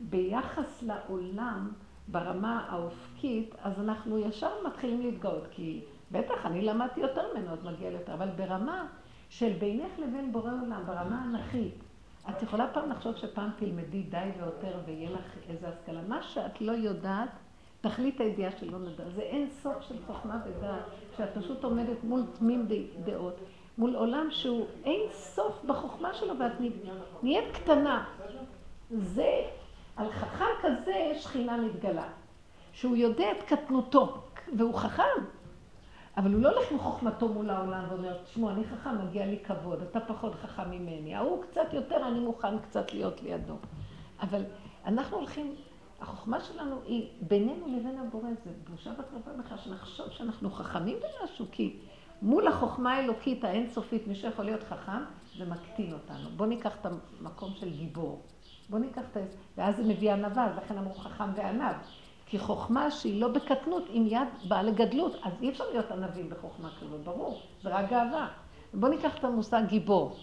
ביחס לעולם, ברמה האופקית, אז אנחנו ישר מתחילים להתגאות, כי בטח, אני למדתי יותר ממנו, אז מגיע יותר, אבל ברמה של בינך לבין בורא עולם, ברמה אנכית, את יכולה פעם לחשוב שפעם תלמדי די ויותר ויהיה לך איזו השכלה. מה שאת לא יודעת, תכלית הידיעה שלא נדע. זה אין סוף של חוכמה ודעת, שאת פשוט עומדת מול תמים דעות, מול עולם שהוא אין סוף בחוכמה שלו, ואת נהיית קטנה. זה, על חכם כזה שכינה מתגלה, שהוא יודע את קטנותו, והוא חכם. אבל הוא לא הולך עם חוכמתו מול העולם ואומר, תשמעו, אני חכם, מגיע לי כבוד, אתה פחות חכם ממני. ההוא קצת יותר, אני מוכן קצת להיות לידו. אבל אנחנו הולכים, החוכמה שלנו היא בינינו לבין הבורא, זה בושה וקרבה בכלל, שנחשוב שאנחנו חכמים במשהו, כי מול החוכמה האלוקית האינסופית, מי שיכול להיות חכם, זה מקטין אותנו. בואו ניקח את המקום של גיבור. בואו ניקח את ה... ואז זה מביא ענווה, לכן אמרו חכם וענב. כי חוכמה שהיא לא בקטנות, עם יד באה לגדלות, אז אי אפשר להיות ענבים בחוכמה כזאת, ברור, זה רק גאווה. בואו ניקח את המושג גיבור.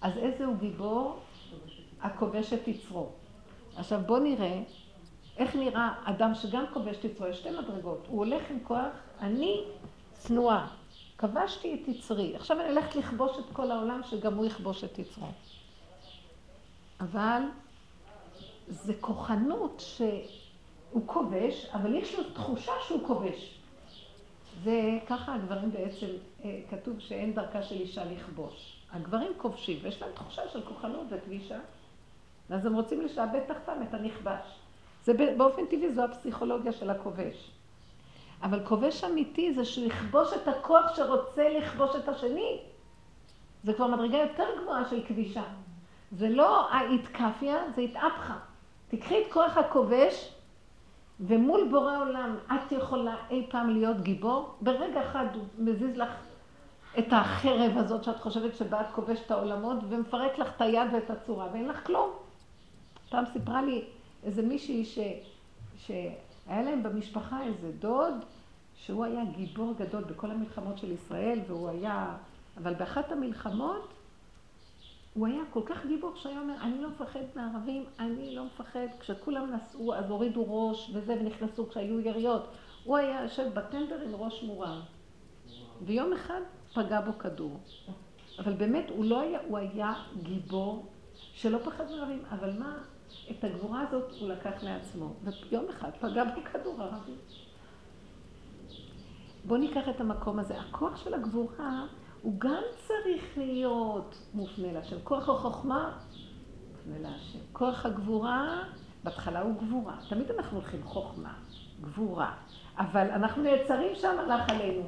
אז איזה הוא גיבור? הכובש את יצרו. עכשיו בואו נראה איך נראה אדם שגם כובש את יצרו, יש שתי מדרגות. הוא הולך עם כוח, אני צנועה, כבשתי את יצרי. עכשיו אני הולכת לכבוש את כל העולם, שגם הוא יכבוש את יצרו. אבל זה כוחנות ש... הוא כובש, אבל יש לו תחושה שהוא כובש. וככה הגברים בעצם, אה, כתוב שאין דרכה של אישה לכבוש. הגברים כובשים, ויש להם תחושה של כוחנות וכבישה, ואז הם רוצים לשעבד תחתם את הנכבש. זה באופן טבעי, זו הפסיכולוגיה של הכובש. אבל כובש אמיתי זה שהוא יכבוש את הכוח שרוצה לכבוש את השני. זה כבר מדרגה יותר גבוהה של כבישה. זה לא האיתקפיה, זה התאפחה. תקחי את כוח הכובש ומול בורא עולם את יכולה אי פעם להיות גיבור? ברגע אחד הוא מזיז לך את החרב הזאת שאת חושבת שבה את כובשת את העולמות ומפרק לך את היד ואת הצורה ואין לך כלום. פעם סיפרה לי איזה מישהי ש... שהיה להם במשפחה איזה דוד שהוא היה גיבור גדול בכל המלחמות של ישראל והוא היה... אבל באחת המלחמות הוא היה כל כך גיבור שהיה אומר, אני לא מפחד מערבים, אני לא מפחד. כשכולם נסעו, אז הורידו ראש וזה, ונכנסו כשהיו יריות. הוא היה יושב בטנדר עם ראש מורם. ויום אחד פגע בו כדור. אבל באמת, הוא לא היה, הוא היה גיבור שלא פחד מערבים. אבל מה, את הגבורה הזאת הוא לקח לעצמו. ויום אחד פגע בו כדור ערבי. בואו ניקח את המקום הזה. הכוח של הגבורה הוא גם צריך להיות מופנה להשם. כוח החוכמה, מופנה להשם. כוח הגבורה, בהתחלה הוא גבורה. תמיד אנחנו הולכים חוכמה, גבורה. אבל אנחנו נעצרים שם, הלך עלינו.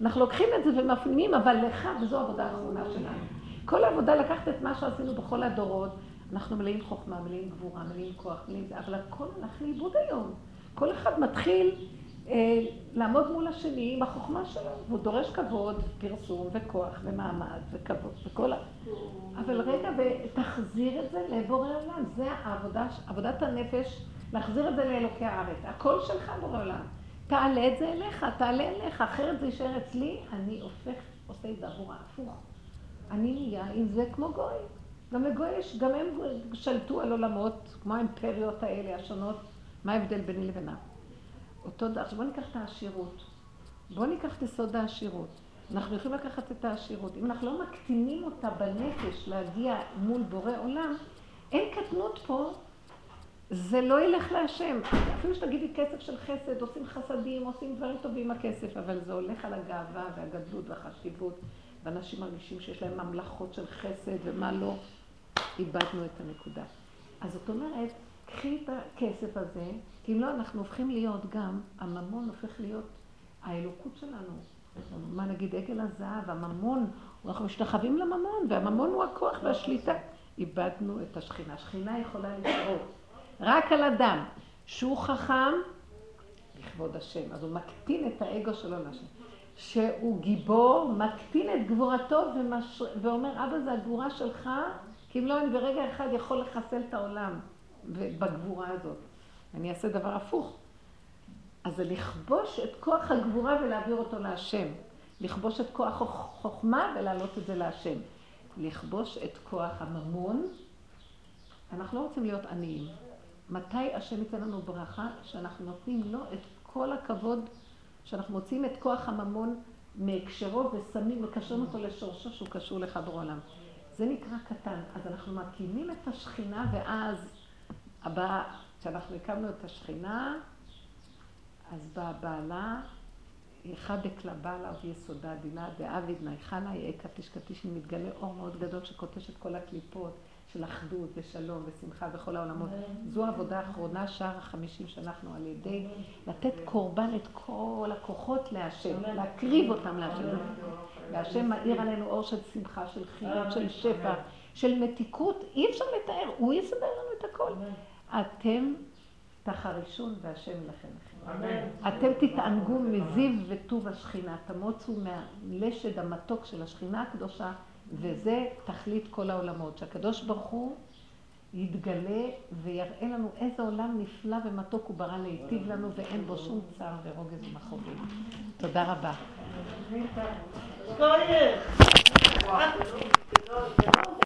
אנחנו לוקחים את זה ומפנימים, אבל לך, וזו העבודה האחרונה שלנו. כל העבודה לקחת את מה שעשינו בכל הדורות, אנחנו מלאים חוכמה, מלאים גבורה, מלאים כוח, מלאים זה, אבל הכל הלך לאיבוד היום. כל אחד מתחיל לעמוד מול השני עם החוכמה שלו, והוא דורש כבוד, פרסום וכוח ומעמד וכבוד וכל ה... אבל רגע, ותחזיר את זה לבורא עולם. זה העבודה, עבודת הנפש, להחזיר את זה לאלוקי הארץ. הכל שלך בורא עולם. תעלה את זה אליך, תעלה אליך, אחרת זה יישאר אצלי, אני הופך, עושה עבור ההפוך. אני נהיה עם זה כמו גוי. גם לגוי יש, גם הם שלטו על עולמות, כמו האימפריות האלה השונות, מה ההבדל ביני לבינם? אותו דבר. עכשיו בואו ניקח את העשירות. בואו ניקח את יסוד העשירות. אנחנו יכולים לקחת את העשירות. אם אנחנו לא מקטינים אותה בנפש להגיע מול בורא עולם, אין קטנות פה, זה לא ילך להשם. אפילו שתגידי כסף של חסד, עושים חסדים, עושים דברים טובים עם הכסף, אבל זה הולך על הגאווה והגדלות והחשיבות, ואנשים מרגישים שיש להם ממלכות של חסד ומה לא. איבדנו את הנקודה. אז זאת אומרת, קחי את הכסף הזה, כי אם לא, אנחנו הופכים להיות גם, הממון הופך להיות האלוקות שלנו. מה נגיד, עגל הזהב, הממון, אנחנו משתחווים לממון, והממון הוא הכוח והשליטה. איבדנו את השכינה. שכינה יכולה לשרות רק על אדם שהוא חכם לכבוד השם. אז הוא מקטין את האגו שלו להשם. שהוא גיבור, מקטין את גבורתו ומש... ואומר, אבא זה הגבורה שלך, כי אם לא, אני ברגע אחד יכול לחסל את העולם בגבורה הזאת. אני אעשה דבר הפוך. אז זה לכבוש את כוח הגבורה ולהעביר אותו להשם. לכבוש את כוח החוכמה ולהעלות את זה להשם. לכבוש את כוח הממון. אנחנו לא רוצים להיות עניים. מתי השם ייתן לנו ברכה? שאנחנו נותנים לו את כל הכבוד, שאנחנו מוצאים את כוח הממון מהקשרו ושמים, מקשרים אותו לשורשו שהוא קשור לך בעולם. זה נקרא קטן. אז אנחנו מקימים את השכינה ואז הבאה, כשאנחנו הקמנו את השכינה, אז באה בעלה, איכה דקלה לה ויסודה דינה דאביד נייחלה יעקה תשקטיש מתגלה אור מאוד גדול שקוטש את כל הקליפות של אחדות ושלום ושמחה בכל העולמות. זו העבודה האחרונה, שער החמישים שאנחנו על ידי לתת קורבן את כל הכוחות להשם, להקריב אותם להשם. והשם מאיר עלינו אור של שמחה, של חיות, של שפע, של מתיקות, אי אפשר לתאר, הוא יסדר לנו את הכל. אתם תחרישון והשם לכם. אתם תתענגו מזיו וטוב השכינה, תמוצו מהלשד המתוק של השכינה הקדושה, וזה תכלית כל העולמות, שהקדוש ברוך הוא יתגלה ויראה לנו איזה עולם נפלא ומתוק הוא ברא להיטיב לנו ואין בו שום צער ורוגז ומכאובים. תודה רבה.